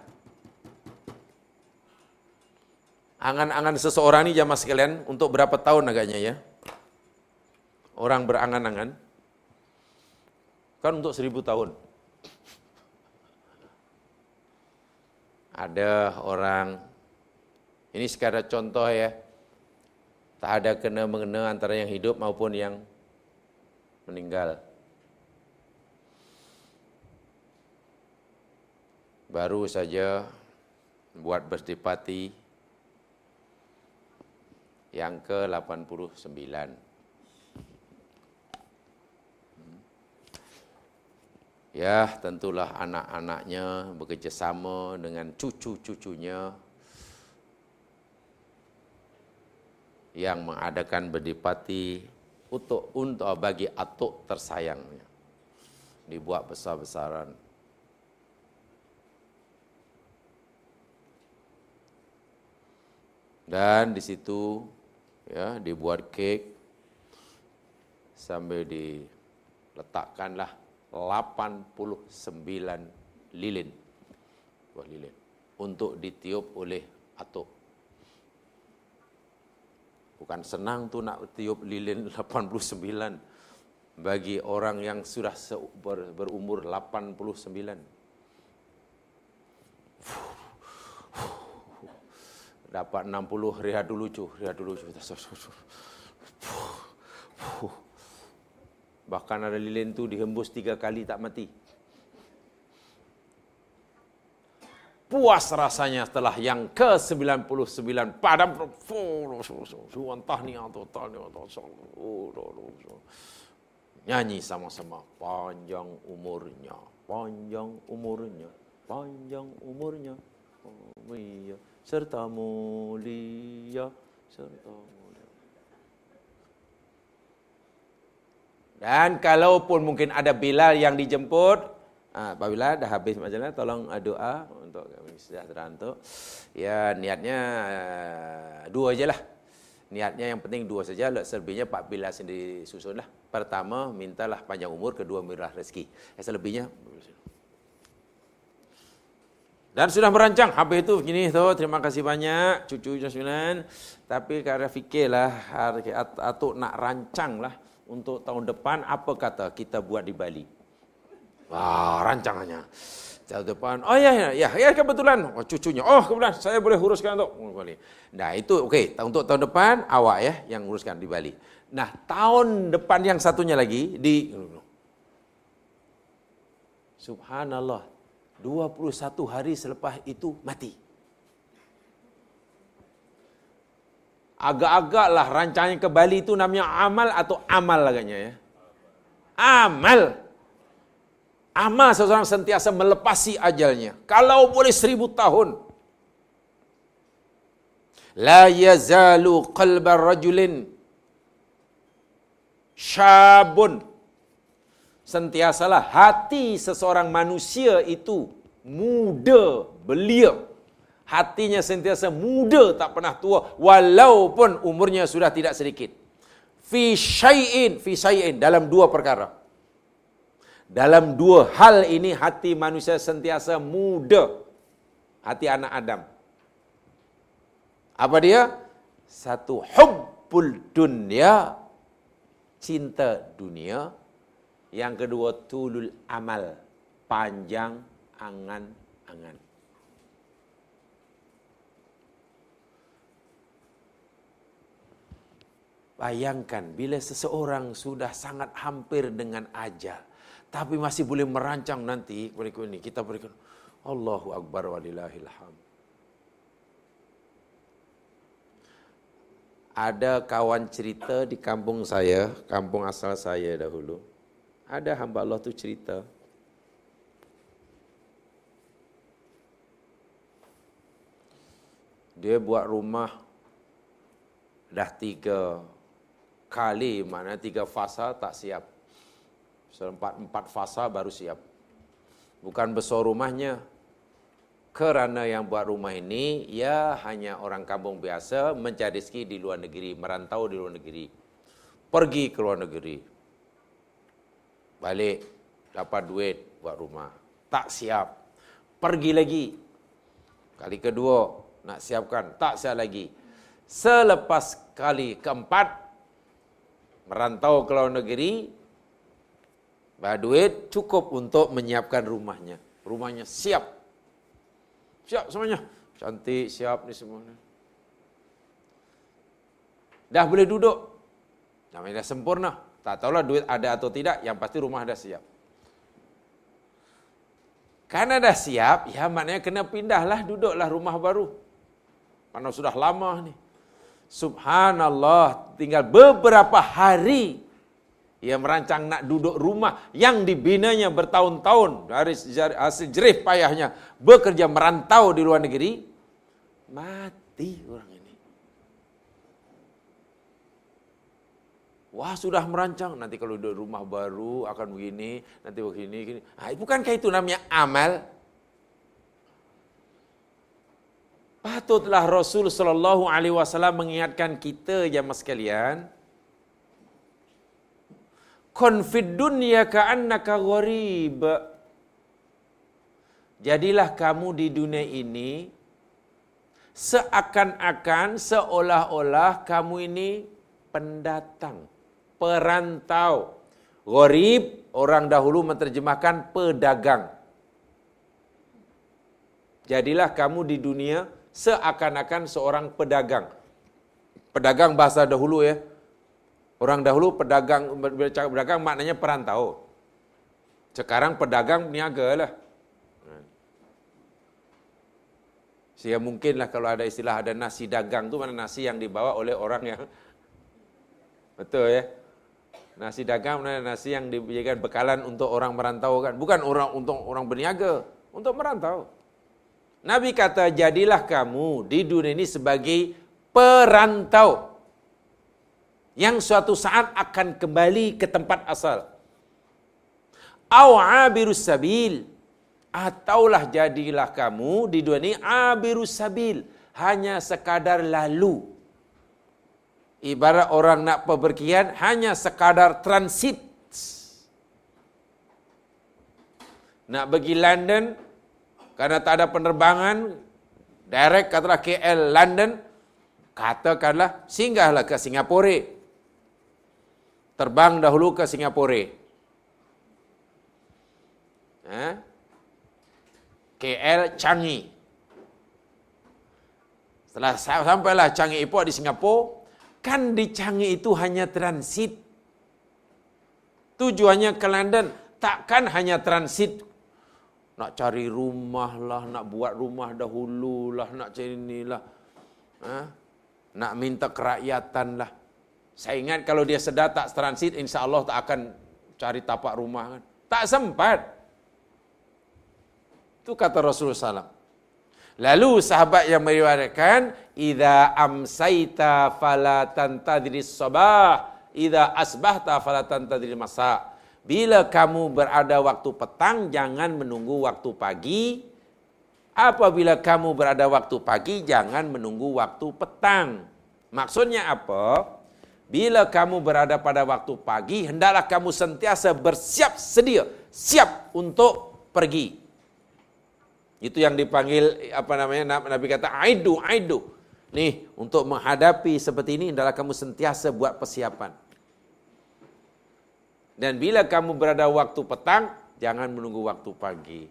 Angan-angan seseorang ini jamaah sekalian untuk berapa tahun agaknya ya? Orang berangan-angan. Kan untuk seribu tahun. Ada orang, ini sekadar contoh ya, tak ada kena-mengena antara yang hidup maupun yang meninggal. Baru saja buat berstipati yang ke-89. Ya, tentulah anak-anaknya bekerjasama dengan cucu-cucunya yang mengadakan berdipati untuk untuk bagi atuk tersayangnya. Dibuat besar-besaran. Dan di situ ya dibuat kek sambil diletakkanlah 89 lilin buah lilin untuk ditiup oleh atuk. Bukan senang tu nak tiup lilin 89 bagi orang yang sudah berumur 89. Dapat 60 rehat dulu cu, rehat dulu cu. Bahkan ada lilin tu dihembus tiga kali tak mati. Puas rasanya setelah yang ke-99 padam. Suantah ni atau nyanyi sama-sama. Panjang umurnya. Panjang umurnya. Panjang umurnya. Oh, serta mulia. Serta mulia. Dan kalaupun mungkin ada Bilal yang dijemput, apabila dah habis majalah, tolong doa untuk sejahtera untuk. Ya, niatnya uh, dua je lah. Niatnya yang penting dua saja, selebihnya Pak Bila sendiri susunlah. Pertama, mintalah panjang umur, kedua mirah rezeki. Yang selebihnya, dan sudah merancang habis itu begini tu terima kasih banyak cucu Jasminan tapi karena fikirlah atau nak rancang lah untuk tahun depan apa kata kita buat di Bali. Wah, rancangannya. Tahun depan, oh ya, ya, ya, ya kebetulan, oh, cucunya, oh kebetulan, saya boleh uruskan untuk Bali. Nah itu okey, untuk tahun depan awak ya yang uruskan di Bali. Nah tahun depan yang satunya lagi di, Subhanallah, 21 hari selepas itu mati. Agak-agaklah rancangan ke Bali itu namanya amal atau amal agaknya ya. Amal. Amal seseorang sentiasa melepasi ajalnya. Kalau boleh seribu tahun. La yazalu qalba rajulin syabun. Sentiasalah hati seseorang manusia itu muda, belia hatinya sentiasa muda tak pernah tua walaupun umurnya sudah tidak sedikit fi syai'in fi syai'in dalam dua perkara dalam dua hal ini hati manusia sentiasa muda. Hati anak Adam. Apa dia? Satu hubbul dunya cinta dunia. Yang kedua tulul amal panjang angan-angan. Bayangkan bila seseorang sudah sangat hampir dengan ajal. Tapi masih boleh merancang nanti berikut ini. Kita berikan Allahu Akbar walillahilham. Ada kawan cerita di kampung saya, kampung asal saya dahulu. Ada hamba Allah tu cerita. Dia buat rumah dah tiga kali mana tiga fasa tak siap. Seempat empat fasa baru siap. Bukan besar rumahnya. Kerana yang buat rumah ini, ya hanya orang kampung biasa mencari rezeki di luar negeri, merantau di luar negeri. Pergi ke luar negeri. Balik, dapat duit buat rumah. Tak siap. Pergi lagi. Kali kedua, nak siapkan. Tak siap lagi. Selepas kali keempat, merantau ke luar negeri, berduit cukup untuk menyiapkan rumahnya. Rumahnya siap. Siap semuanya. Cantik, siap ni semuanya. Dah boleh duduk. Namanya dah sempurna. Tak tahulah duit ada atau tidak, yang pasti rumah dah siap. Karena dah siap, ya maknanya kena pindahlah, duduklah rumah baru. Mana sudah lama ni. Subhanallah, tinggal beberapa hari ia merancang nak duduk rumah yang dibinanya bertahun-tahun dari hasil jerih payahnya bekerja merantau di luar negeri mati orang ini. Wah sudah merancang nanti kalau duduk rumah baru akan begini nanti begini begini. Ah, bukankah itu namanya amal? Patutlah Rasul sallallahu alaihi wasallam mengingatkan kita jemaah sekalian. Kun fid dunya ka'annaka gharib. Jadilah kamu di dunia ini seakan-akan seolah-olah kamu ini pendatang, perantau. Gharib orang dahulu menerjemahkan pedagang. Jadilah kamu di dunia seakan-akan seorang pedagang. Pedagang bahasa dahulu ya. Orang dahulu pedagang pedagang maknanya perantau. Sekarang pedagang niaga lah. Saya mungkinlah kalau ada istilah ada nasi dagang tu mana nasi yang dibawa oleh orang yang betul ya. Nasi dagang mana nasi yang dijadikan bekalan untuk orang merantau kan, bukan orang untuk orang berniaga, untuk merantau. Nabi kata, jadilah kamu di dunia ini sebagai perantau. Yang suatu saat akan kembali ke tempat asal. au abirus sabil. Ataulah jadilah kamu di dunia ini abirus sabil. Hanya sekadar lalu. Ibarat orang nak pepergian hanya sekadar transit. Nak pergi London karena tak ada penerbangan direct katalah KL London katakanlah singgahlah ke Singapura terbang dahulu ke Singapura eh? KL Changi setelah sampailah Changi Airport di Singapura kan di Changi itu hanya transit tujuannya ke London takkan hanya transit nak cari rumah lah, nak buat rumah dahulu lah, nak cari inilah. Ha? Nak minta kerakyatan lah. Saya ingat kalau dia sedar tak transit, insya Allah tak akan cari tapak rumah kan. Tak sempat. Itu kata Rasulullah SAW. Lalu sahabat yang meriwayatkan, "Idza amsaita fala tantadri sabah, idza asbahta fala tantadri masa." Bila kamu berada waktu petang, jangan menunggu waktu pagi. Apabila kamu berada waktu pagi, jangan menunggu waktu petang. Maksudnya apa? Bila kamu berada pada waktu pagi, hendaklah kamu sentiasa bersiap sedia, siap untuk pergi. Itu yang dipanggil apa namanya Nabi kata aidu aidu. Nih, untuk menghadapi seperti ini hendaklah kamu sentiasa buat persiapan. Dan bila kamu berada waktu petang, jangan menunggu waktu pagi.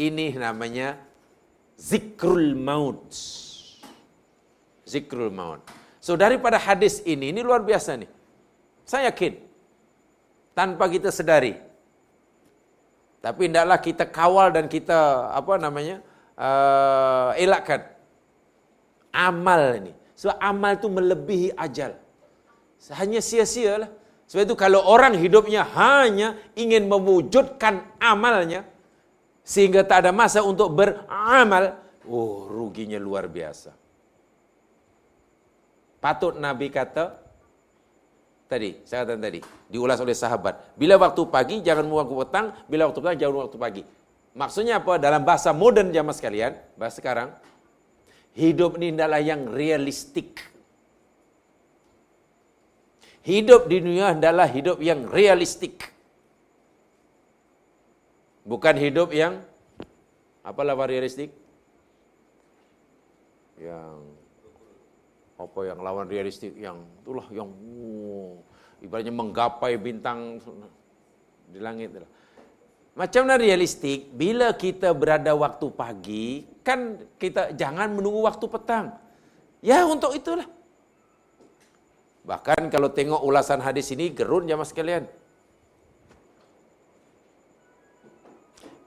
Ini namanya zikrul maut. Zikrul maut. So daripada hadis ini, ini luar biasa nih. Saya yakin, tanpa kita sedari. Tapi hendaklah kita kawal dan kita, apa namanya, uh, elakkan. Amal ini. Sebab amal itu melebihi ajal. Hanya sia-sia lah. Sebab itu kalau orang hidupnya hanya ingin mewujudkan amalnya sehingga tak ada masa untuk beramal, oh ruginya luar biasa. Patut Nabi kata tadi, saya kata tadi, diulas oleh sahabat. Bila waktu pagi jangan waktu petang, bila waktu petang jangan waktu pagi. Maksudnya apa? Dalam bahasa moden zaman sekalian, bahasa sekarang, hidup ini adalah yang realistik. Hidup di dunia adalah hidup yang realistik. Bukan hidup yang apalah realistik? Yang apa yang lawan realistik yang itulah yang oh, ibaratnya menggapai bintang di langit itulah. Macam mana realistik? Bila kita berada waktu pagi, kan kita jangan menunggu waktu petang. Ya untuk itulah. Bahkan kalau tengok ulasan hadis ini gerun jamaah sekalian.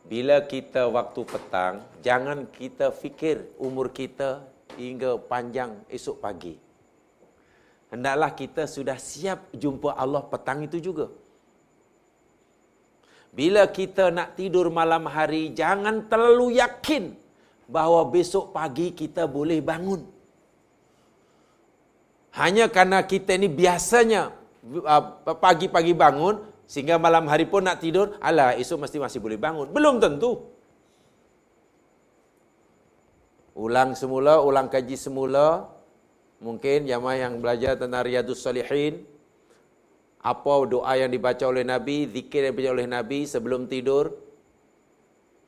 Bila kita waktu petang, jangan kita fikir umur kita hingga panjang esok pagi. Hendaklah kita sudah siap jumpa Allah petang itu juga. Bila kita nak tidur malam hari, jangan terlalu yakin bahawa besok pagi kita boleh bangun. Hanya karena kita ini biasanya uh, pagi-pagi bangun sehingga malam hari pun nak tidur, alah esok mesti masih boleh bangun. Belum tentu. Ulang semula, ulang kaji semula. Mungkin jamaah yang belajar tentang Riyadus Salihin, apa doa yang dibaca oleh Nabi, zikir yang dibaca oleh Nabi sebelum tidur.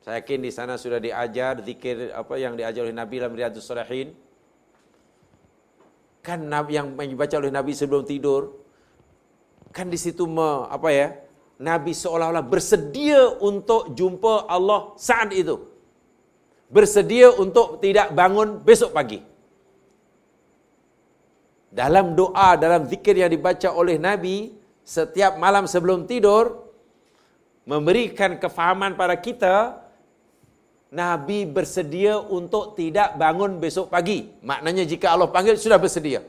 Saya yakin di sana sudah diajar zikir apa yang diajar oleh Nabi dalam Riyadus Salihin kan yang dibaca oleh Nabi sebelum tidur kan di situ me, apa ya Nabi seolah-olah bersedia untuk jumpa Allah saat itu bersedia untuk tidak bangun besok pagi dalam doa dalam zikir yang dibaca oleh Nabi setiap malam sebelum tidur memberikan kefahaman pada kita Nabi bersedia untuk tidak bangun besok pagi. Maknanya jika Allah panggil, sudah bersedia.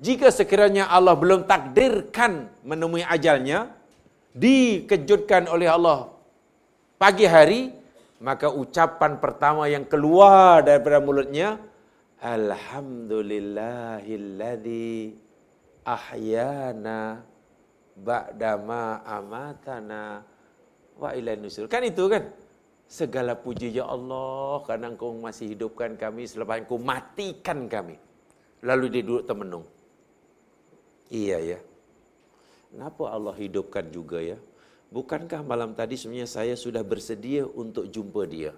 Jika sekiranya Allah belum takdirkan menemui ajalnya, dikejutkan oleh Allah pagi hari, maka ucapan pertama yang keluar daripada mulutnya, Alhamdulillahilladzi ahyana ba'dama amatana wa ilai nusur. Kan itu kan? Segala puji ya Allah kerana engkau masih hidupkan kami selepas engkau matikan kami. Lalu dia duduk termenung. Iya ya. Kenapa Allah hidupkan juga ya? Bukankah malam tadi sebenarnya saya sudah bersedia untuk jumpa dia?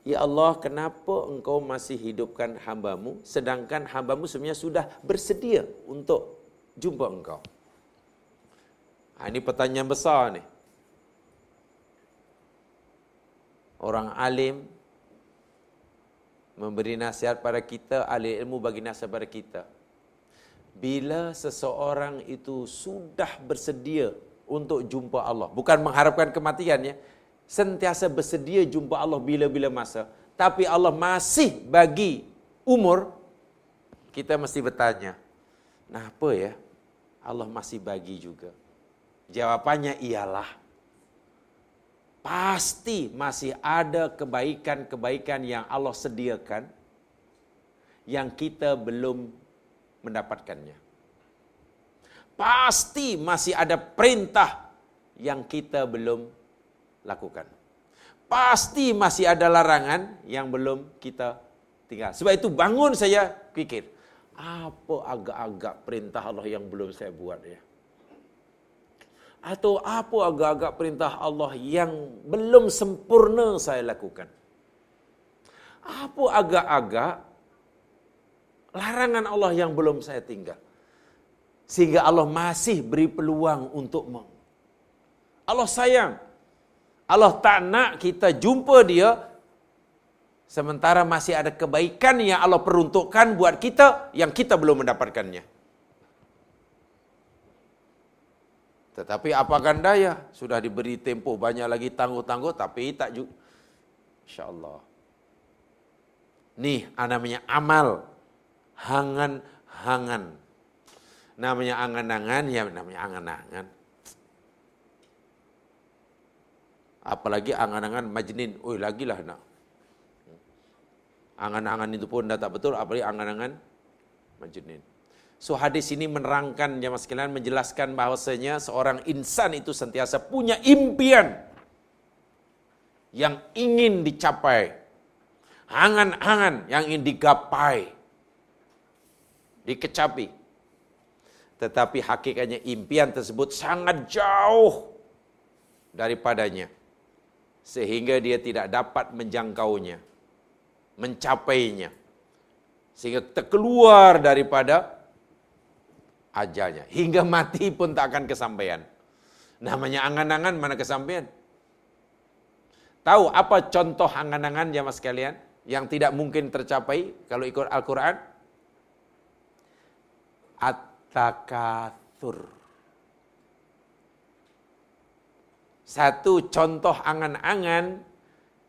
Ya Allah, kenapa engkau masih hidupkan hambamu sedangkan hambamu sebenarnya sudah bersedia untuk jumpa engkau? Ha, ini pertanyaan besar ni. Orang alim memberi nasihat pada kita, ahli ilmu bagi nasihat pada kita. Bila seseorang itu sudah bersedia untuk jumpa Allah. Bukan mengharapkan kematian ya. Sentiasa bersedia jumpa Allah bila-bila masa. Tapi Allah masih bagi umur. Kita mesti bertanya. Nah apa ya? Allah masih bagi juga. Jawapannya ialah. Pasti masih ada kebaikan-kebaikan yang Allah sediakan. Yang kita belum mendapatkannya pasti masih ada perintah yang kita belum lakukan. Pasti masih ada larangan yang belum kita tinggal. Sebab itu bangun saya pikir, apa agak-agak perintah Allah yang belum saya buat ya? Atau apa agak-agak perintah Allah yang belum sempurna saya lakukan? Apa agak-agak larangan Allah yang belum saya tinggal? Sehingga Allah masih beri peluang untuk. Allah sayang. Allah tak nak kita jumpa dia sementara masih ada kebaikan yang Allah peruntukkan buat kita yang kita belum mendapatkannya. Tetapi apakan daya sudah diberi tempoh banyak lagi tangguh-tangguh tapi tak juga. InsyaAllah. Nih namanya amal. Hangan-hangan namanya angan-angan, ya namanya angan-angan. Apalagi angan-angan majnin, oi lagilah nak. Angan-angan itu pun dah tak betul, apalagi angan-angan majnin. So hadis ini menerangkan jemaah sekalian menjelaskan bahawasanya seorang insan itu sentiasa punya impian yang ingin dicapai. Angan-angan yang ingin digapai. Dikecapi tetapi hakikatnya impian tersebut sangat jauh daripadanya. Sehingga dia tidak dapat menjangkaunya mencapainya. Sehingga terkeluar daripada ajalnya. Hingga mati pun tak akan kesampaian. Namanya angan-angan mana kesampaian? Tahu apa contoh angan-angan jamaah sekalian? Yang tidak mungkin tercapai kalau ikut Al-Quran takatur. Satu contoh angan-angan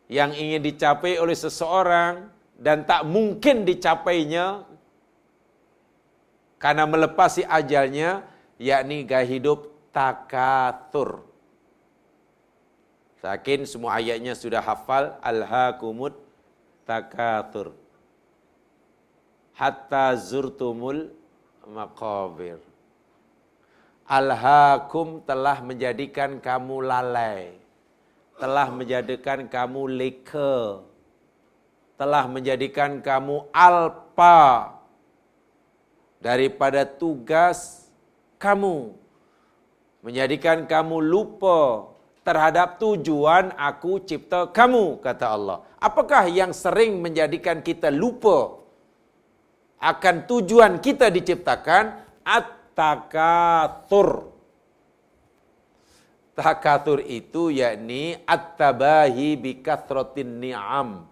yang ingin dicapai oleh seseorang dan tak mungkin dicapainya karena melepasi ajalnya yakni gaya hidup takatur. Sakin semua ayatnya sudah hafal alhaakumut takatur. Hatta zurtumul maqabir. Alhaakum telah menjadikan kamu lalai. Telah menjadikan kamu leka. Telah menjadikan kamu alpa daripada tugas kamu. Menjadikan kamu lupa terhadap tujuan aku cipta kamu, kata Allah. Apakah yang sering menjadikan kita lupa akan tujuan kita diciptakan at-takatur. Takatur itu yakni at-tabahi bi ni'am.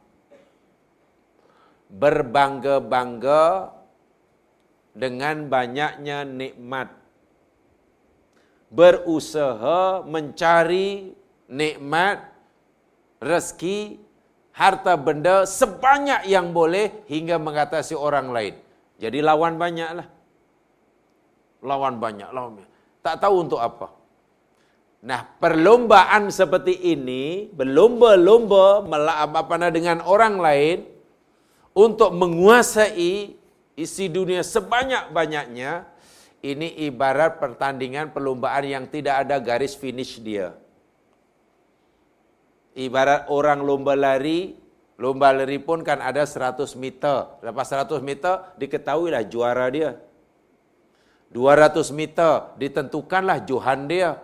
Berbangga-bangga dengan banyaknya nikmat. Berusaha mencari nikmat rezeki harta benda sebanyak yang boleh hingga mengatasi orang lain. Jadi lawan banyaklah. Lawan banyak, lawan banyak. Tak tahu untuk apa. Nah, perlombaan seperti ini, berlomba-lomba apa dengan orang lain untuk menguasai isi dunia sebanyak-banyaknya, ini ibarat pertandingan perlombaan yang tidak ada garis finish dia. Ibarat orang lomba lari, lomba lari pun kan ada 100 meter. Lepas 100 meter diketahuilah juara dia. 200 meter ditentukanlah johan dia.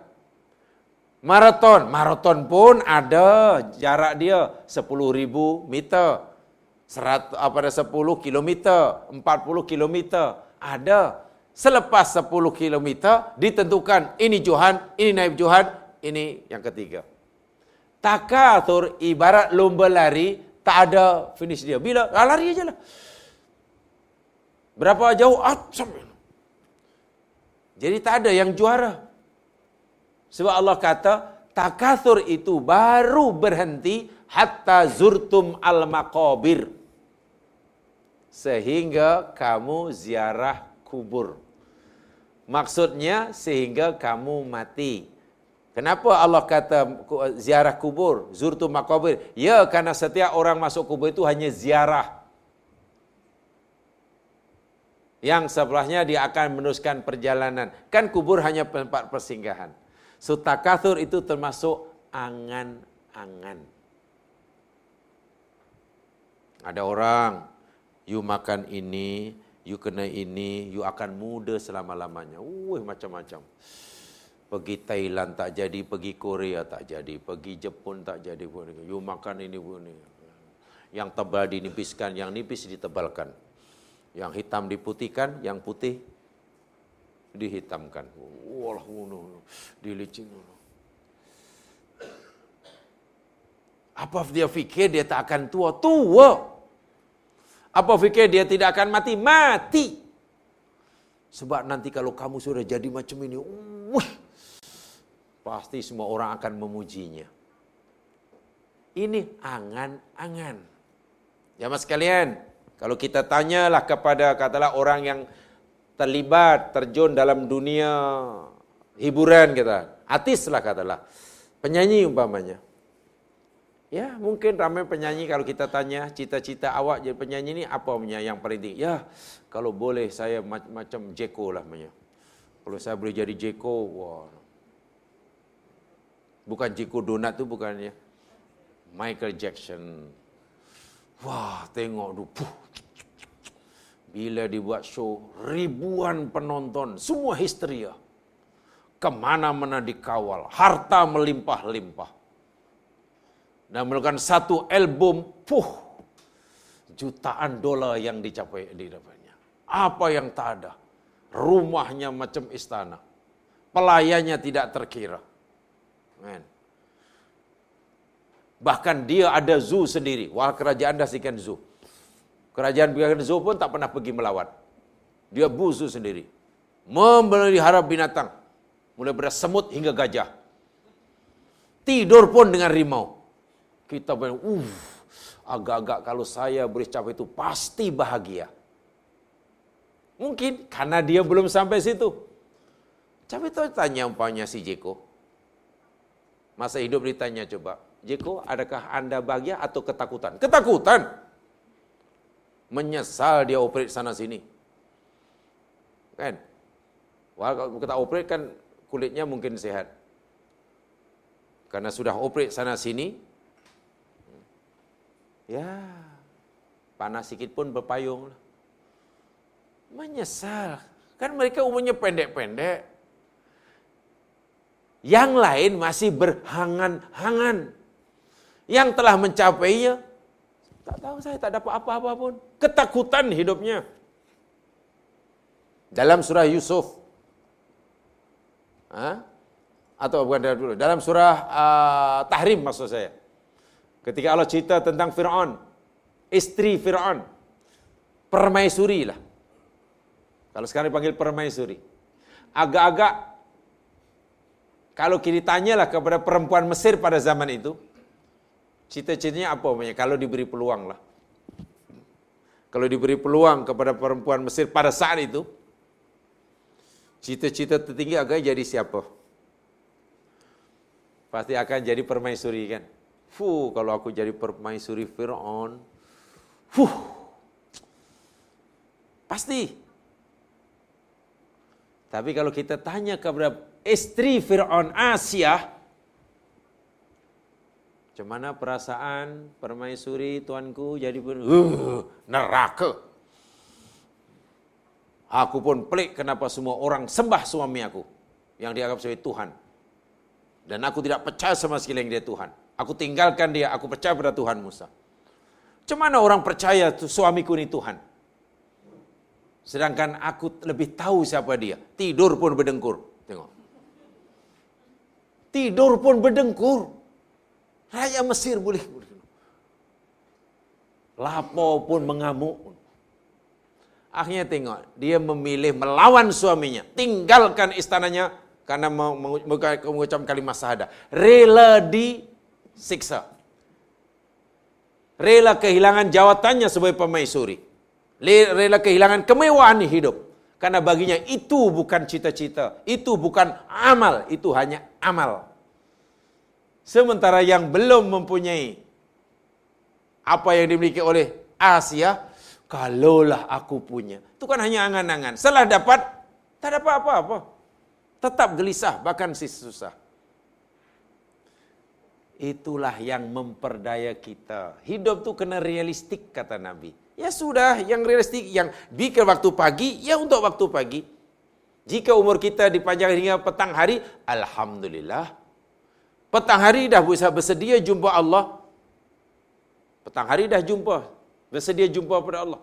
Maraton, maraton pun ada jarak dia 10.000 meter. 100 apa ada 10 kilometer, 40 kilometer ada. Selepas 10 kilometer ditentukan ini Johan, ini naib Johan, ini yang ketiga. Takatur ibarat lomba lari tak ada finish dia. Bila ah, lari aja lah. Berapa jauh? Ah, Jadi tak ada yang juara. Sebab Allah kata, takathur itu baru berhenti hatta zurtum al-maqabir. Sehingga kamu ziarah kubur. Maksudnya sehingga kamu mati. Kenapa Allah kata ziarah kubur, zurtum maqabir? Ya, karena setiap orang masuk kubur itu hanya ziarah. Yang sebelahnya dia akan meneruskan perjalanan. Kan kubur hanya tempat persinggahan. So takathur itu termasuk angan-angan. Ada orang, you makan ini, you kena ini, you akan muda selama-lamanya. Wih, macam-macam. Pergi Thailand tak jadi, pergi Korea tak jadi, pergi Jepun tak jadi. You makan ini pun. Yang tebal dinipiskan, yang nipis ditebalkan. Yang hitam diputihkan, yang putih dihitamkan. Walah, dilicin. Apa dia fikir dia tak akan tua? Tua. Apa fikir dia tidak akan mati? Mati. Sebab nanti kalau kamu sudah jadi macam ini, wih, pasti semua orang akan memujinya. Ini angan-angan. Ya mas kalian, kalau kita tanyalah kepada katalah orang yang terlibat, terjun dalam dunia hiburan kita. Artis lah katalah. Penyanyi umpamanya. Ya, mungkin ramai penyanyi kalau kita tanya cita-cita awak jadi penyanyi ni apa punya yang paling tinggi? Ya, kalau boleh saya macam Jeko lah punya. Kalau saya boleh jadi Jeko, wah. Bukan Jeko Donat tu bukannya. Michael Jackson. Wah, tengok tu. Puh, bila dibuat show, ribuan penonton, semua histeria. Ke mana-mana dikawal, harta melimpah-limpah. Dan melakukan satu album, puh, jutaan dolar yang dicapai di dapatnya. Apa yang tak ada? Rumahnya macam istana. Pelayannya tidak terkira. Man. Bahkan dia ada zoo sendiri. Wah kerajaan dah sikan zoo. Kerajaan Bigan Zoo pun tak pernah pergi melawat. Dia busu sendiri. Memelihara binatang. Mulai dari semut hingga gajah. Tidur pun dengan rimau. Kita bilang, uh, agak-agak kalau saya boleh capai itu pasti bahagia. Mungkin karena dia belum sampai situ. Tapi tanya umpamanya si Jeko. Masa hidup ditanya coba, Jeko, adakah anda bahagia atau ketakutan? Ketakutan menyesal dia operate sana sini. Kan? Kalau kita operate kan kulitnya mungkin sehat. Karena sudah operate sana sini, ya panas sikit pun berpayung. Menyesal. Kan mereka umumnya pendek-pendek. Yang lain masih berhangan-hangan. Yang telah mencapainya tak tahu saya tak dapat apa-apa pun. Ketakutan hidupnya. Dalam surah Yusuf. Ha? Atau bukan dalam dulu. Dalam surah uh, Tahrim maksud saya. Ketika Allah cerita tentang Fir'aun. Isteri Fir'aun. Permaisuri lah. Kalau sekarang dipanggil permaisuri. Agak-agak kalau kita tanyalah kepada perempuan Mesir pada zaman itu, Cita-citanya apa namanya? Kalau diberi peluang lah. Kalau diberi peluang kepada perempuan Mesir pada saat itu, cita-cita tertinggi akan jadi siapa? Pasti akan jadi permaisuri kan? Fuh, kalau aku jadi permaisuri Fir'aun, fuh, pasti. Tapi kalau kita tanya kepada istri Fir'aun Asia, macam mana perasaan permaisuri tuanku jadi pun uh, neraka. Aku pun pelik kenapa semua orang sembah suami aku yang dianggap sebagai Tuhan. Dan aku tidak percaya sama sekali yang dia Tuhan. Aku tinggalkan dia, aku percaya pada Tuhan Musa. Macam mana orang percaya suamiku ini Tuhan? Sedangkan aku lebih tahu siapa dia. Tidur pun berdengkur. Tengok. Tidur pun berdengkur. Raja Mesir boleh. Lapor pun mengamuk. Akhirnya tengok. Dia memilih melawan suaminya. Tinggalkan istananya. Karena mengucap kalimat sahada. Rela disiksa. Rela kehilangan jawatannya sebagai pemaisuri rela kehilangan kemewahan hidup. Karena baginya itu bukan cita-cita, itu bukan amal, itu hanya amal. Sementara yang belum mempunyai apa yang dimiliki oleh Asia, kalaulah aku punya. Itu kan hanya angan-angan. Setelah dapat, tak dapat apa-apa. Tetap gelisah, bahkan susah. Itulah yang memperdaya kita. Hidup tu kena realistik kata Nabi. Ya sudah, yang realistik, yang jika waktu pagi, ya untuk waktu pagi. Jika umur kita dipanjang hingga petang hari, Alhamdulillah. Petang hari dah bisa bersedia jumpa Allah. Petang hari dah jumpa, bersedia jumpa pada Allah.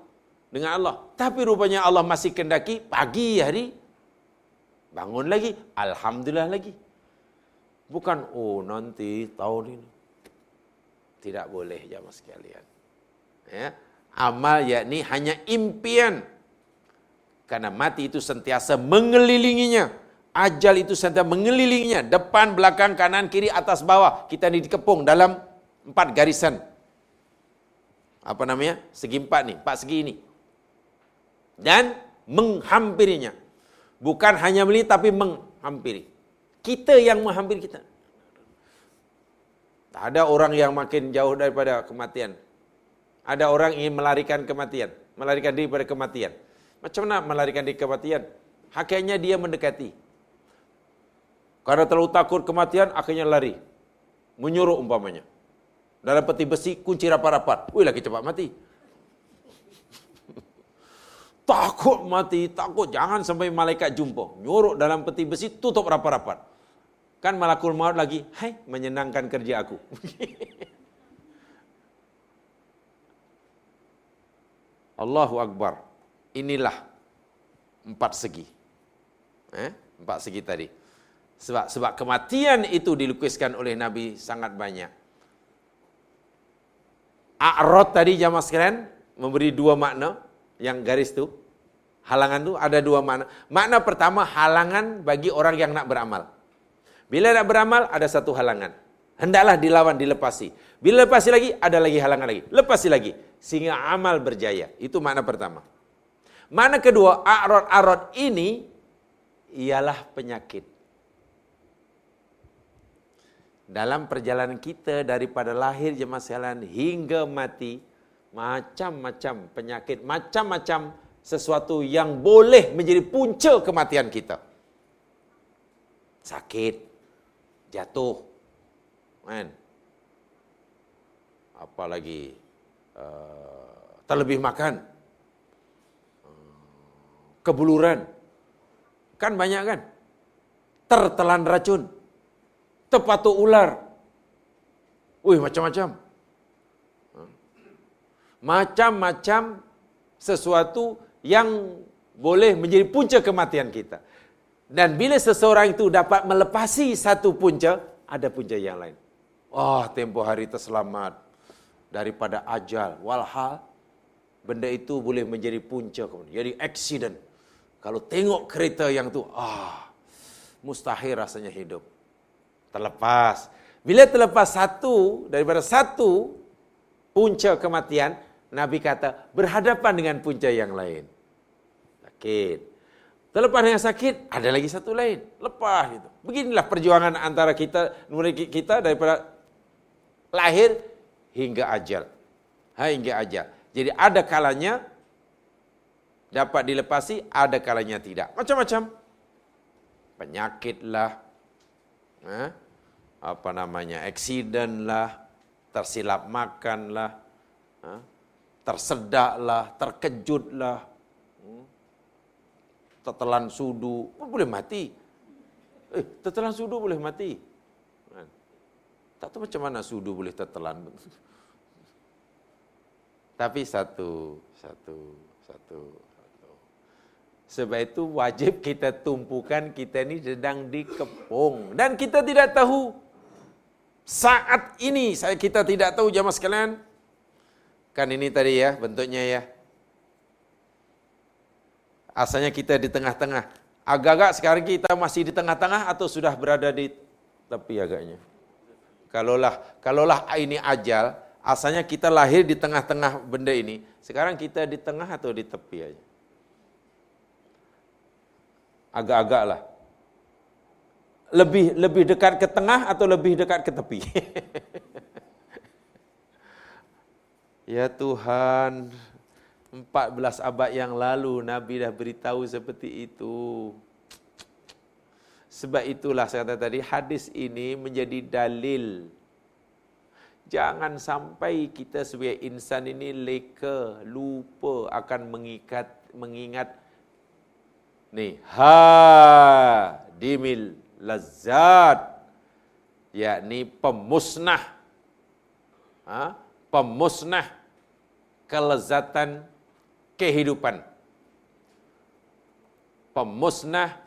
Dengan Allah. Tapi rupanya Allah masih kendaki pagi hari. Bangun lagi, Alhamdulillah lagi. Bukan, oh nanti tahun ini. Tidak boleh jamaah sekalian. Ya amal yakni hanya impian. Karena mati itu sentiasa mengelilinginya. Ajal itu sentiasa mengelilinginya. Depan, belakang, kanan, kiri, atas, bawah. Kita ini dikepung dalam empat garisan. Apa namanya? Segi empat ni. Empat segi ini. Dan menghampirinya. Bukan hanya melihat tapi menghampiri. Kita yang menghampiri kita. Tak ada orang yang makin jauh daripada kematian. Ada orang ingin melarikan kematian, melarikan diri pada kematian. Macam mana melarikan diri kematian? Hakikatnya dia mendekati. Karena terlalu takut kematian, akhirnya lari. Menyuruh umpamanya. Dalam peti besi, kunci rapat-rapat. Wih, lagi cepat mati. takut mati, takut. Jangan sampai malaikat jumpa. Nyuruh dalam peti besi, tutup rapat-rapat. Kan malakul maut lagi, hai, menyenangkan kerja aku. Allahu Akbar. Inilah empat segi. Eh? Empat segi tadi. Sebab sebab kematian itu dilukiskan oleh Nabi sangat banyak. A'rad tadi jamaah sekalian memberi dua makna yang garis tu. Halangan tu ada dua makna. Makna pertama halangan bagi orang yang nak beramal. Bila nak beramal ada satu halangan. Hendaklah dilawan, dilepasi. Bila lepasi lagi, ada lagi halangan lagi. Lepasi lagi. Sehingga amal berjaya. Itu makna pertama. Makna kedua, a'rod-a'rod ini ialah penyakit. Dalam perjalanan kita daripada lahir jemaah sekalian hingga mati, macam-macam penyakit, macam-macam sesuatu yang boleh menjadi punca kematian kita. Sakit, jatuh, kan? apa lagi terlebih makan. Uh, kebuluran. Kan banyak kan? Tertelan racun. Terpatuk ular. Wih macam-macam. Macam-macam sesuatu yang boleh menjadi punca kematian kita. Dan bila seseorang itu dapat melepasi satu punca ada punca yang lain. Oh, tempoh hari terselamat daripada ajal. Walhal, benda itu boleh menjadi punca. Jadi, accident. Kalau tengok kereta yang tu, ah, mustahil rasanya hidup. Terlepas. Bila terlepas satu, daripada satu punca kematian, Nabi kata, berhadapan dengan punca yang lain. Sakit. Terlepas dengan sakit, ada lagi satu lain. Lepas itu. Beginilah perjuangan antara kita, kita daripada lahir hingga ajal. Hingga ajal. Jadi ada kalanya dapat dilepasi, ada kalanya tidak. Macam-macam. penyakit lah, eh, apa namanya, accident lah, tersilap makan lah, eh, terkejut lah, hmm, tertelan sudu, oh, boleh mati. Eh, tertelan sudu boleh mati. Tak tahu macam mana sudu boleh tertelan. Tapi satu, satu, satu, satu. Sebab itu wajib kita tumpukan kita ni sedang dikepung. Dan kita tidak tahu saat ini, saya kita tidak tahu jamaah sekalian. Kan ini tadi ya bentuknya ya. Asalnya kita di tengah-tengah. Agak-agak sekarang kita masih di tengah-tengah atau sudah berada di tepi agaknya. Kalaulah kalaulah ini ajal, asalnya kita lahir di tengah-tengah benda ini. Sekarang kita di tengah atau di tepi aja. Agak-agak lah. Lebih lebih dekat ke tengah atau lebih dekat ke tepi? ya Tuhan, 14 abad yang lalu Nabi dah beritahu seperti itu. Sebab itulah saya kata tadi hadis ini menjadi dalil. Jangan sampai kita sebagai insan ini leka, lupa akan mengikat, mengingat ni ha dimil lazat yakni pemusnah. Ha? pemusnah kelezatan kehidupan. Pemusnah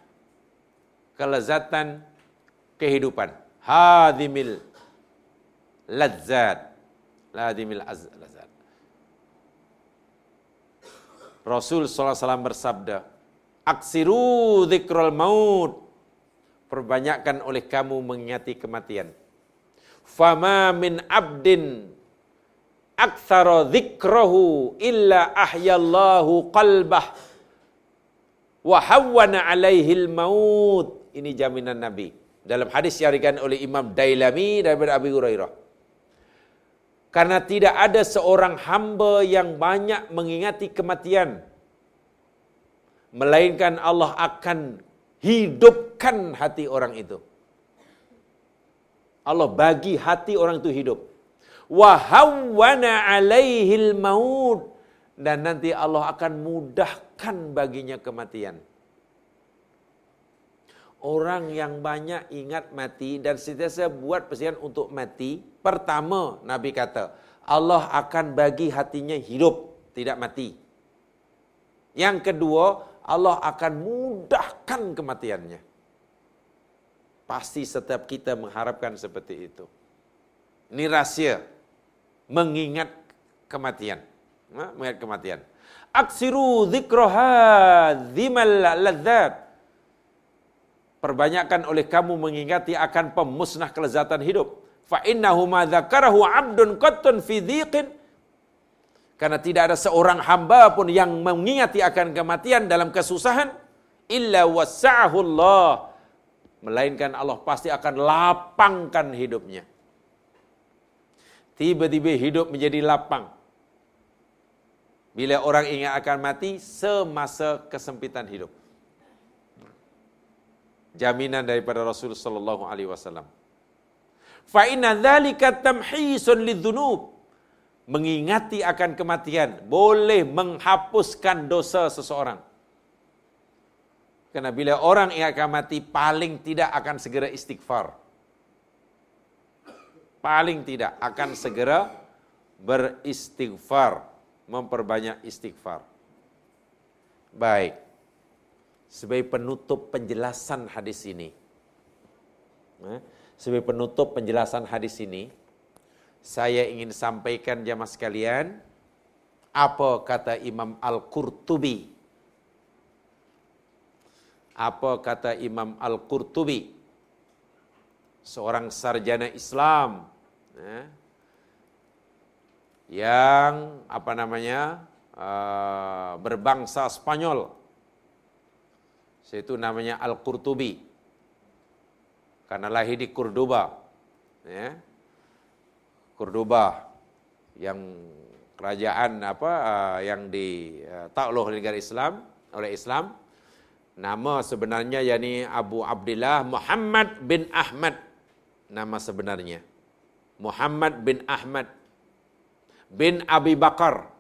kelezatan kehidupan. Hadimil ladzat ladimil ladzat Rasul SAW bersabda aksiru zikrul maut. Perbanyakkan oleh kamu mengingati kematian. Fama min abdin aktsara dzikrahu illa ahyallahu qalbah wa hawwana alaihi maut ini jaminan nabi. Dalam hadis yang diriwayatkan oleh Imam Dailami daripada Abi Hurairah. Karena tidak ada seorang hamba yang banyak mengingati kematian melainkan Allah akan hidupkan hati orang itu. Allah bagi hati orang itu hidup. Wa hawwana alaihil maut. Dan nanti Allah akan mudahkan baginya kematian. Orang yang banyak ingat mati dan sentiasa buat persiapan untuk mati, pertama Nabi kata, Allah akan bagi hatinya hidup, tidak mati. Yang kedua, Allah akan mudahkan kematiannya. Pasti setiap kita mengharapkan seperti itu. Ini rahsia mengingat kematian. Mengingat kematian. Aksiru zikroha zimal ladzat. Perbanyakkan oleh kamu mengingati akan pemusnah kelezatan hidup. Fa innahu ma dzakarahu 'abdun qattun fi dhiqin karena tidak ada seorang hamba pun yang mengingati akan kematian dalam kesusahan illa wasa'ahu Allah melainkan Allah pasti akan lapangkan hidupnya tiba-tiba hidup menjadi lapang. Bila orang ingat akan mati semasa kesempitan hidup. Jaminan daripada Rasul sallallahu alaihi wasallam. Fa inna dzalika tamhisun lidzunub. Mengingati akan kematian boleh menghapuskan dosa seseorang. Karena bila orang ingat akan mati paling tidak akan segera istighfar paling tidak akan segera beristighfar, memperbanyak istighfar. Baik. Sebagai penutup penjelasan hadis ini. Eh, sebagai penutup penjelasan hadis ini, saya ingin sampaikan jamaah sekalian, apa kata Imam Al-Qurtubi. Apa kata Imam Al-Qurtubi? Seorang sarjana Islam ya, yang apa namanya uh, berbangsa Spanyol. Itu namanya Al Qurtubi. Karena lahir di Cordoba. Ya. Cordoba yang kerajaan apa uh, yang di uh, negara Islam oleh Islam Nama sebenarnya yakni Abu Abdullah Muhammad bin Ahmad. Nama sebenarnya. Muhammad bin Ahmad bin Abi Bakar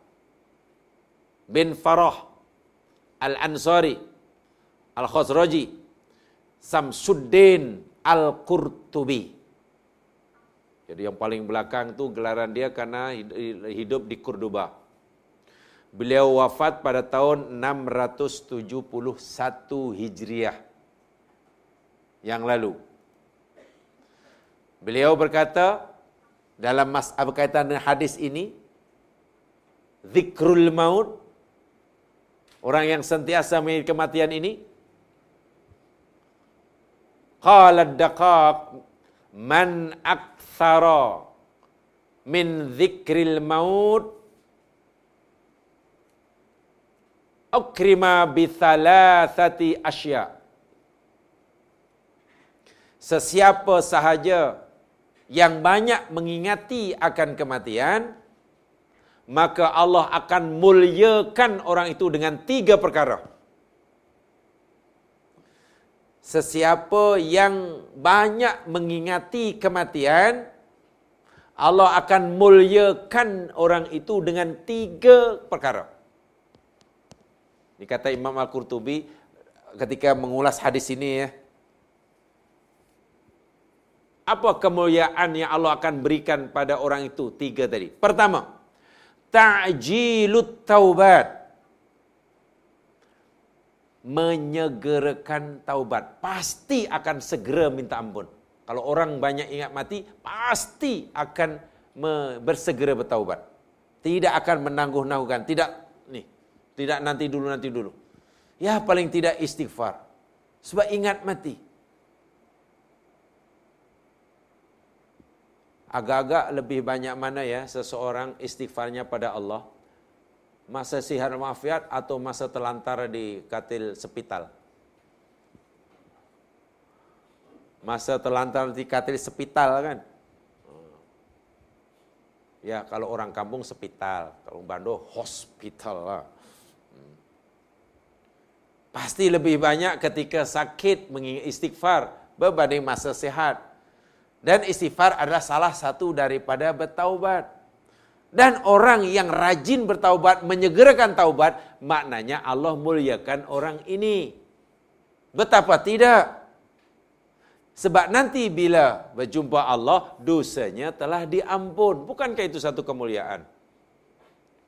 bin Farah Al-Ansari Al-Khazraji Samsuddin Al-Qurtubi. Jadi yang paling belakang tu gelaran dia karena hidup di Kurduba. Beliau wafat pada tahun 671 Hijriah yang lalu. Beliau berkata dalam masalah berkaitan dengan hadis ini, zikrul maut, orang yang sentiasa mengingat kematian ini, qala daqaq man akthara min zikril maut ukrima bi thalathati asya sesiapa sahaja yang banyak mengingati akan kematian maka Allah akan muliakan orang itu dengan tiga perkara sesiapa yang banyak mengingati kematian Allah akan muliakan orang itu dengan tiga perkara ini kata Imam Al-Qurtubi ketika mengulas hadis ini ya. Apa kemuliaan yang Allah akan berikan pada orang itu? Tiga tadi. Pertama, ta'jilut taubat. Menyegerakan taubat. Pasti akan segera minta ampun. Kalau orang banyak ingat mati, pasti akan bersegera bertaubat. Tidak akan menangguh-nangguhkan. Tidak tidak nanti dulu, nanti dulu. Ya paling tidak istighfar. Sebab ingat mati. Agak-agak lebih banyak mana ya seseorang istighfarnya pada Allah. Masa sihat mafiat atau masa telantar di katil sepital. Masa telantar di katil sepital kan. Ya kalau orang kampung sepital, kalau Bando hospital lah. Pasti lebih banyak ketika sakit mengingat istighfar berbanding masa sehat. Dan istighfar adalah salah satu daripada bertaubat. Dan orang yang rajin bertaubat, menyegerakan taubat, maknanya Allah muliakan orang ini. Betapa tidak? Sebab nanti bila berjumpa Allah, dosanya telah diampun. Bukankah itu satu kemuliaan?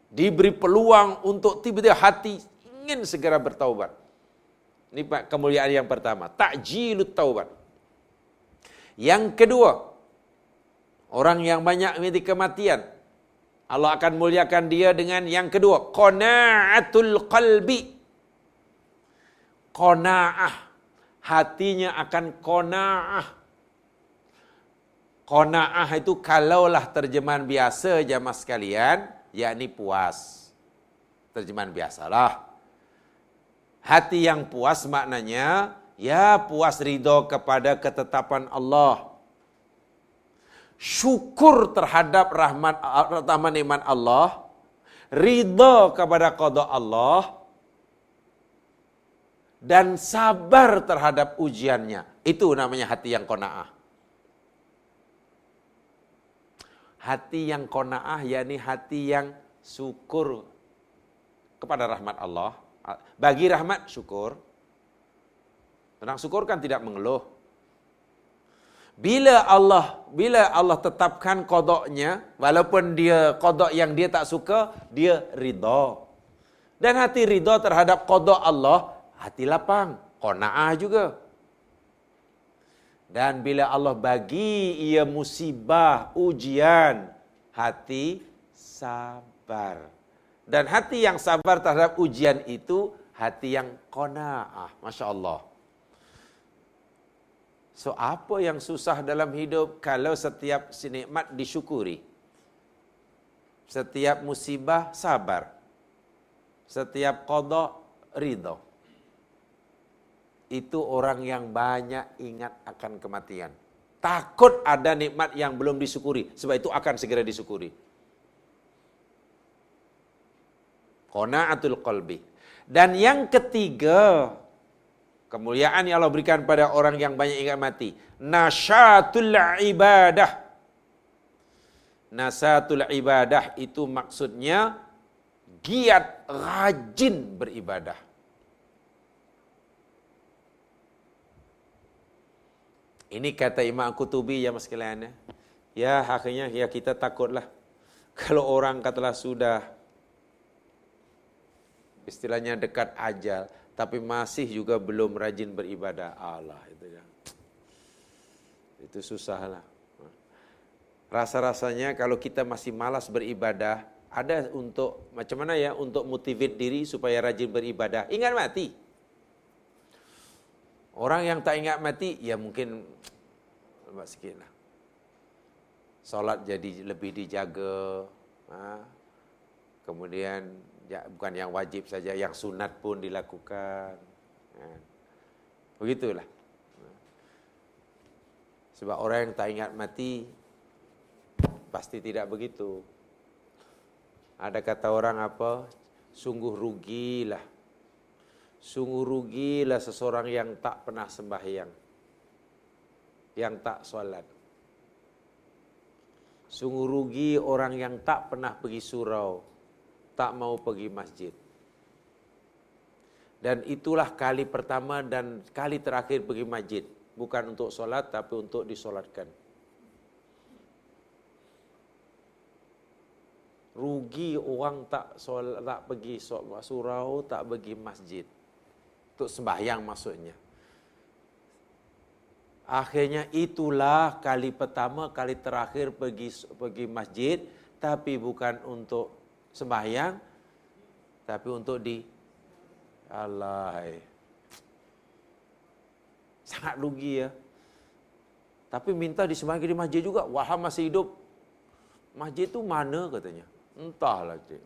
Diberi peluang untuk tiba-tiba hati ingin segera bertaubat. Ini kemuliaan yang pertama. Takjilut taubat. Yang kedua, orang yang banyak memiliki kematian. Allah akan muliakan dia dengan yang kedua. Qona'atul qalbi. Qona'ah. Hatinya akan qona'ah. Qona'ah itu kalaulah terjemahan biasa jamaah sekalian, yakni puas. Terjemahan biasalah. Hati yang puas maknanya ya puas ridho kepada ketetapan Allah. Syukur terhadap rahmat rahmat nikmat Allah, ridho kepada qada Allah dan sabar terhadap ujiannya. Itu namanya hati yang qanaah. Hati yang qanaah yakni hati yang syukur kepada rahmat Allah bagi rahmat syukur. Orang syukur kan tidak mengeluh. Bila Allah bila Allah tetapkan kodoknya, walaupun dia kodok yang dia tak suka, dia ridha. Dan hati ridha terhadap kodok Allah, hati lapang, kona'ah juga. Dan bila Allah bagi ia musibah, ujian, hati sabar. Dan hati yang sabar terhadap ujian itu hati yang qanaah. Masya Allah. So apa yang susah dalam hidup kalau setiap sinikmat disyukuri? Setiap musibah sabar. Setiap qada ridha. Itu orang yang banyak ingat akan kematian. Takut ada nikmat yang belum disyukuri. Sebab itu akan segera disyukuri. Qana'atul qalbi. Dan yang ketiga, Kemuliaan yang Allah berikan pada orang yang banyak ingat mati. Nasyatul ibadah. Nasatul ibadah itu maksudnya giat rajin beribadah. Ini kata Imam Qutubi ya mas kalian ya. Ya akhirnya ya kita takutlah kalau orang katalah sudah istilahnya dekat ajal tapi masih juga belum rajin beribadah Allah itu ya. Itu susahlah. Rasa-rasanya kalau kita masih malas beribadah, ada untuk macam mana ya untuk motivate diri supaya rajin beribadah. Ingat mati. Orang yang tak ingat mati, ya mungkin sikit lah. Solat jadi lebih dijaga. Kemudian bukan yang wajib saja, yang sunat pun dilakukan. Ha? Begitulah. Sebab orang yang tak ingat mati, pasti tidak begitu. Ada kata orang apa? Sungguh rugilah. Sungguh rugilah seseorang yang tak pernah sembahyang. Yang tak solat. Sungguh rugi orang yang tak pernah pergi surau. Tak mau pergi masjid. Dan itulah kali pertama dan kali terakhir pergi masjid. Bukan untuk solat tapi untuk disolatkan. rugi orang tak solat, tak pergi surau, tak pergi masjid. Untuk sembahyang maksudnya. Akhirnya itulah kali pertama, kali terakhir pergi pergi masjid, tapi bukan untuk sembahyang, tapi untuk di Allah. Sangat rugi ya. Tapi minta disembahyang di masjid juga. Waham masih hidup. Masjid itu mana katanya? Entahlah cik.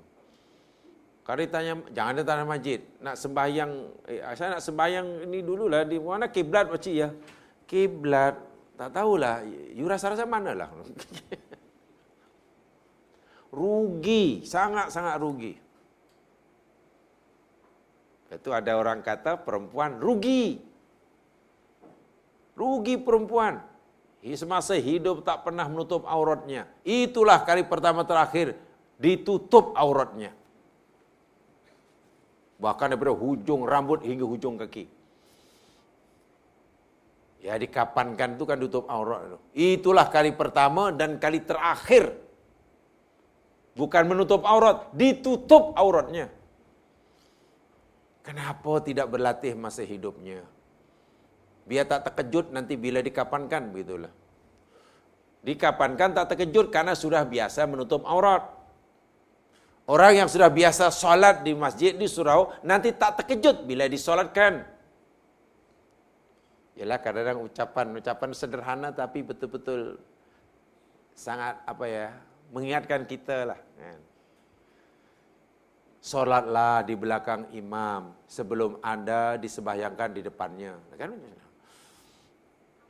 Kalau ditanya, jangan ada tanah masjid. Nak sembahyang, eh, saya nak sembahyang ini dululah. Di mana kiblat macam ya? Kiblat, tak tahulah. You rasa-rasa mana lah. rugi, sangat-sangat rugi. Itu ada orang kata perempuan rugi. Rugi perempuan. Semasa hidup tak pernah menutup auratnya. Itulah kali pertama terakhir ditutup auratnya. Bahkan daripada hujung rambut hingga hujung kaki. Ya dikapankan itu kan tutup aurat itu. Itulah kali pertama dan kali terakhir. Bukan menutup aurat, ditutup auratnya. Kenapa tidak berlatih masa hidupnya? Biar tak terkejut nanti bila dikapankan begitulah. Dikapankan tak terkejut karena sudah biasa menutup aurat. Orang yang sudah biasa solat di masjid di surau nanti tak terkejut bila disolatkan. Yalah kadang-kadang ucapan-ucapan sederhana tapi betul-betul sangat apa ya mengingatkan kita lah. Kan. Solatlah di belakang imam sebelum anda disebayangkan di depannya. Kan?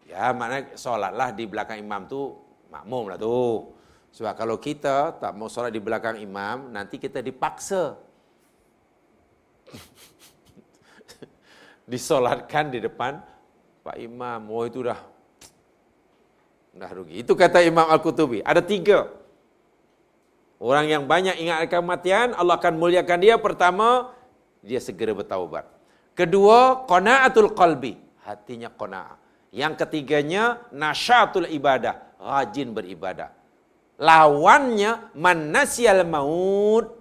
Ya mana solatlah di belakang imam tu makmum lah tu. Sebab kalau kita tak mau solat di belakang imam, nanti kita dipaksa. Disolatkan di depan Pak Imam. Oh itu dah, dah rugi. Itu kata Imam Al-Qutubi. Ada tiga. Orang yang banyak ingat kematian, Allah akan muliakan dia. Pertama, dia segera bertaubat. Kedua, qanaatul qalbi. Hatinya qanaah. Yang ketiganya, nasyatul ibadah. Rajin beribadah lawannya manasial maut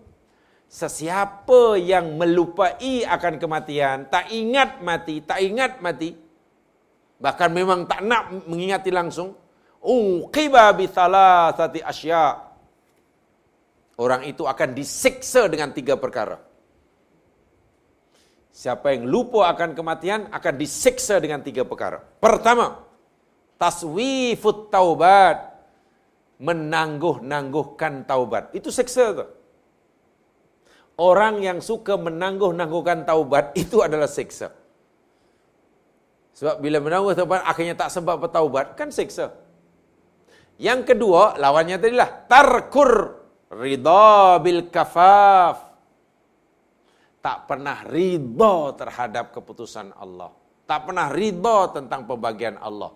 sesiapa yang melupai akan kematian tak ingat mati tak ingat mati bahkan memang tak nak mengingati langsung uqiba bi thalathati asya orang itu akan disiksa dengan tiga perkara siapa yang lupa akan kematian akan disiksa dengan tiga perkara pertama taswifut taubat menangguh-nangguhkan taubat. Itu seksa tu. Orang yang suka menangguh-nangguhkan taubat itu adalah seksa. Sebab bila menangguh taubat akhirnya tak sempat bertaubat kan seksa. Yang kedua lawannya tadilah tarkur ridha bil kafaf. Tak pernah ridha terhadap keputusan Allah. Tak pernah ridha tentang pembagian Allah.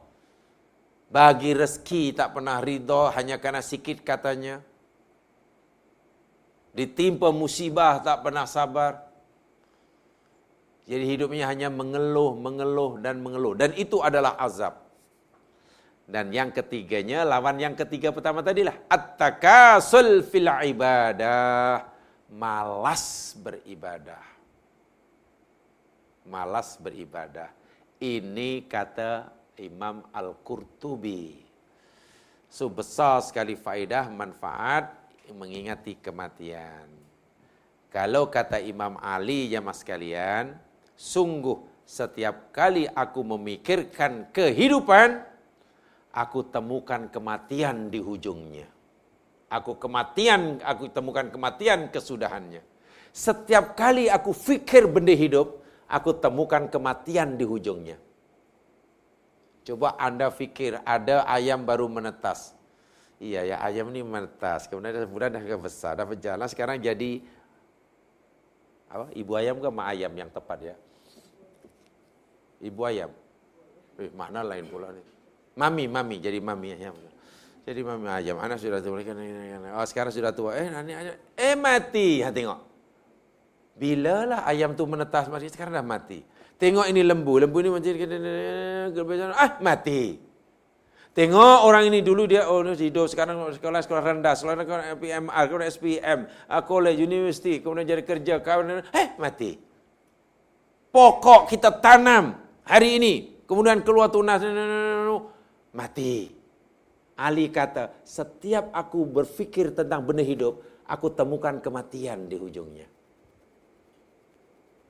Bagi rezeki tak pernah ridha hanya karena sikit katanya. Ditimpa musibah tak pernah sabar. Jadi hidupnya hanya mengeluh, mengeluh dan mengeluh. Dan itu adalah azab. Dan yang ketiganya, lawan yang ketiga pertama tadilah. At-takasul fil ibadah. Malas beribadah. Malas beribadah. Ini kata Imam Al-Qurtubi. So besar sekali faedah manfaat mengingati kematian. Kalau kata Imam Ali jamaah sekalian, sungguh setiap kali aku memikirkan kehidupan, aku temukan kematian di hujungnya. Aku kematian, aku temukan kematian kesudahannya. Setiap kali aku fikir benda hidup, aku temukan kematian di hujungnya. Coba anda fikir ada ayam baru menetas. Iya ya ayam ini menetas. Kemudian kemudian dah besar, dah berjalan. Sekarang jadi apa? Ibu ayam ke mak ayam yang tepat ya? Ibu ayam. Eh, makna lain pula ni. Mami, mami. Jadi mami ayam. Jadi mami ayam. Anak sudah tua. Oh, sekarang sudah tua. Eh, nani ayam. Eh, mati. Ha, tengok. Bila lah ayam tu menetas mati. Sekarang dah mati. Tengok ini lembu. Lembu ni macam ah mati. Tengok orang ini dulu dia oh hidup sekarang sekolah sekolah rendah, sekolah sekolah PMR, kemudian SPM, uh, college, university, kemudian jadi kerja, kawan, eh mati. Pokok kita tanam hari ini, kemudian keluar tunas, mati. Ali kata, setiap aku berfikir tentang benda hidup, aku temukan kematian di ujungnya.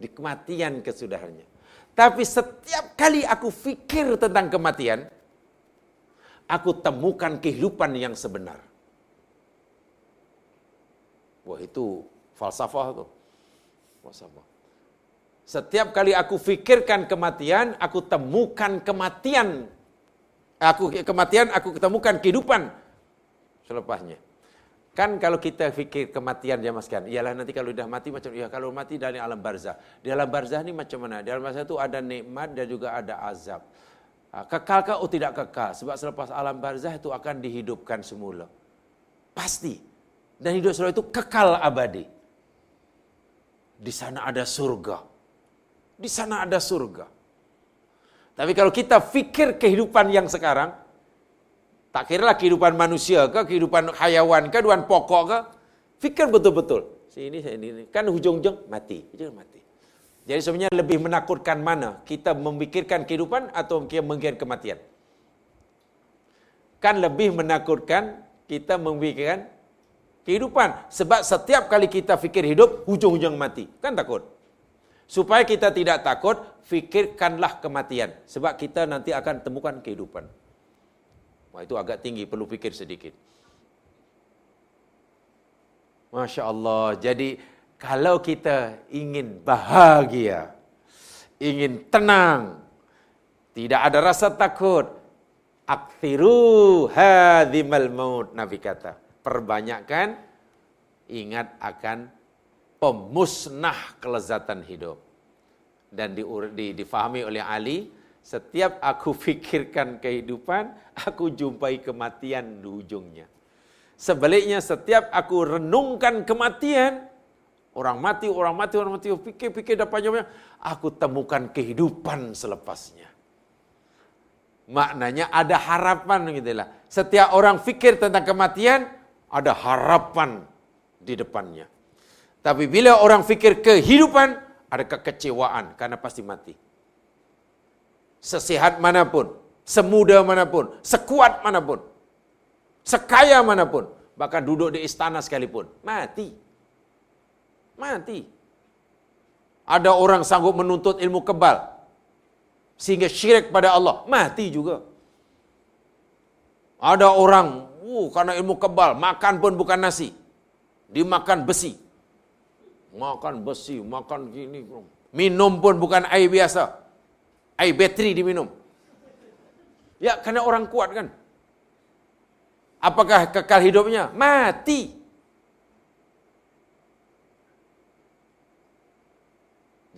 Di kematian kesudahannya. Tapi setiap kali aku fikir tentang kematian, aku temukan kehidupan yang sebenar. Wah itu falsafah itu. Falsafah. Setiap kali aku fikirkan kematian, aku temukan kematian. Aku kematian, aku ketemukan kehidupan selepasnya. Kan kalau kita fikir kematian ya mas kan, ialah nanti kalau sudah mati macam ya kalau mati dari alam barzah. Di alam barzah ini macam mana? Di alam barzah itu ada nikmat dan juga ada azab. Ha, kekal ke oh tidak kekal? Sebab selepas alam barzah itu akan dihidupkan semula. Pasti. Dan hidup semula itu kekal abadi. Di sana ada surga. Di sana ada surga. Tapi kalau kita fikir kehidupan yang sekarang, tak kira lah kehidupan manusia ke, kehidupan hayawan ke, kehidupan pokok ke. Fikir betul-betul. Sini, sini, kan hujung-hujung mati. Hujung mati. Jadi sebenarnya lebih menakutkan mana? Kita memikirkan kehidupan atau memikirkan kematian? Kan lebih menakutkan kita memikirkan kehidupan. Sebab setiap kali kita fikir hidup, hujung-hujung mati. Kan takut? Supaya kita tidak takut, fikirkanlah kematian. Sebab kita nanti akan temukan kehidupan. Wah, itu agak tinggi, perlu fikir sedikit. Masya Allah. Jadi, kalau kita ingin bahagia, ingin tenang, tidak ada rasa takut, akthiru hadhimal maut, Nabi kata. Perbanyakkan, ingat akan pemusnah kelezatan hidup. Dan di, di, difahami oleh Ali, setiap aku fikirkan kehidupan, aku jumpai kematian di ujungnya. Sebaliknya setiap aku renungkan kematian, orang mati, orang mati, orang mati, fikir-fikir dapat jawabnya, aku temukan kehidupan selepasnya. Maknanya ada harapan gitu lah. Setiap orang fikir tentang kematian, ada harapan di depannya. Tapi bila orang fikir kehidupan, ada kekecewaan karena pasti mati sesehat mana pun, semuda mana pun, sekuat mana pun, sekaya mana pun, bahkan duduk di istana sekalipun, mati. Mati. Ada orang sanggup menuntut ilmu kebal, sehingga syirik pada Allah, mati juga. Ada orang, uh, karena ilmu kebal, makan pun bukan nasi, dimakan besi. Makan besi, makan gini, minum pun bukan air biasa, air bateri diminum. Ya, karena orang kuat kan. Apakah kekal hidupnya? Mati.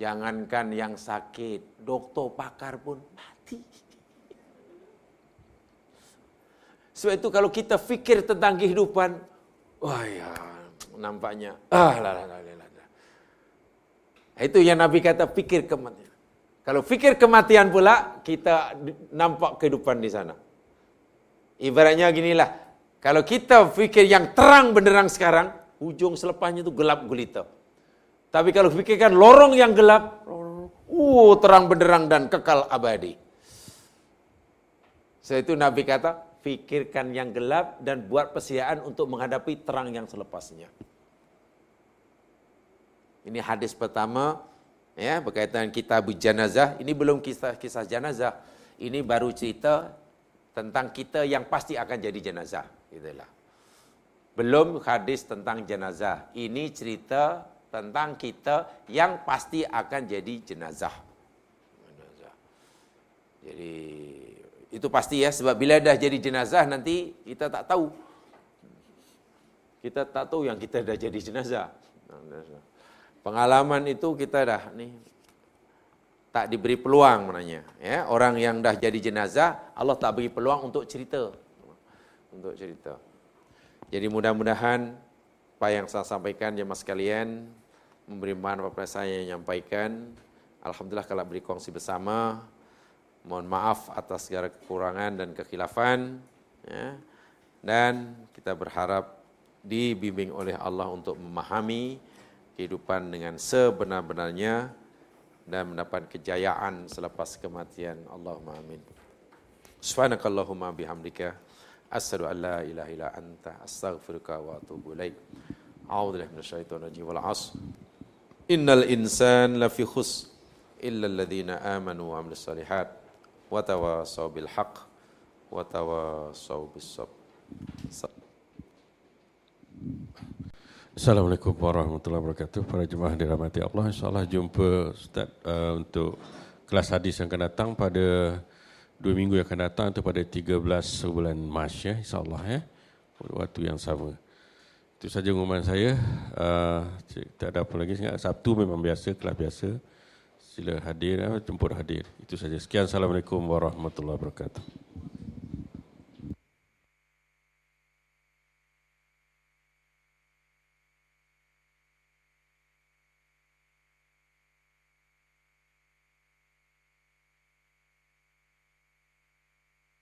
Jangankan yang sakit, doktor pakar pun mati. Sebab itu kalau kita fikir tentang kehidupan, wah ya, nampaknya, ah lah lah lah lah. Itu yang Nabi kata fikir kematian. Kalau fikir kematian pula, kita nampak kehidupan di sana. Ibaratnya ginilah, kalau kita fikir yang terang benderang sekarang, ujung selepasnya itu gelap gulita. Tapi kalau fikirkan lorong yang gelap, uh, terang benderang dan kekal abadi. Saya itu Nabi kata, fikirkan yang gelap dan buat persiaan untuk menghadapi terang yang selepasnya. Ini hadis pertama ya berkaitan kitab jenazah. Ini belum kisah kisah jenazah. Ini baru cerita tentang kita yang pasti akan jadi jenazah. Itulah. Belum hadis tentang jenazah. Ini cerita tentang kita yang pasti akan jadi jenazah. jenazah. Jadi itu pasti ya sebab bila dah jadi jenazah nanti kita tak tahu. Kita tak tahu yang kita dah jadi jenazah. Pengalaman itu kita dah ni tak diberi peluang menanya ya orang yang dah jadi jenazah Allah tak beri peluang untuk cerita untuk cerita jadi mudah-mudahan apa yang saya sampaikan jemaah sekalian memberi manfaat kepada saya yang menyampaikan alhamdulillah kalau beri kongsi bersama Mohon maaf atas segala kekurangan dan kekhilafan. Ya. Dan kita berharap dibimbing oleh Allah untuk memahami kehidupan dengan sebenar-benarnya dan mendapat kejayaan selepas kematian. Allahumma amin. Subhanakallahumma bihamdika. Asyhadu an la ilaha illa anta astaghfiruka wa atubu ilaik. A'udzu billahi minasyaitonir rajim wal 'asr. Innal insan lafi khus illa alladhina amanu wa 'amilus solihat wa tawasaw bil haqq wa tawasaw bis sabr. Assalamualaikum warahmatullahi wabarakatuh. Para jemaah dirahmati Allah, insyaallah jumpa Ustaz uh, untuk kelas hadis yang akan datang pada dua minggu yang akan datang atau pada 13 bulan Mac ya, insyaallah ya. Waktu yang sama. Itu saja umuman saya. Uh, tak ada apa lagi. Sabtu memang biasa, kelas biasa sila hadir, eh, jemput hadir. Itu saja. Sekian. Assalamualaikum warahmatullahi wabarakatuh.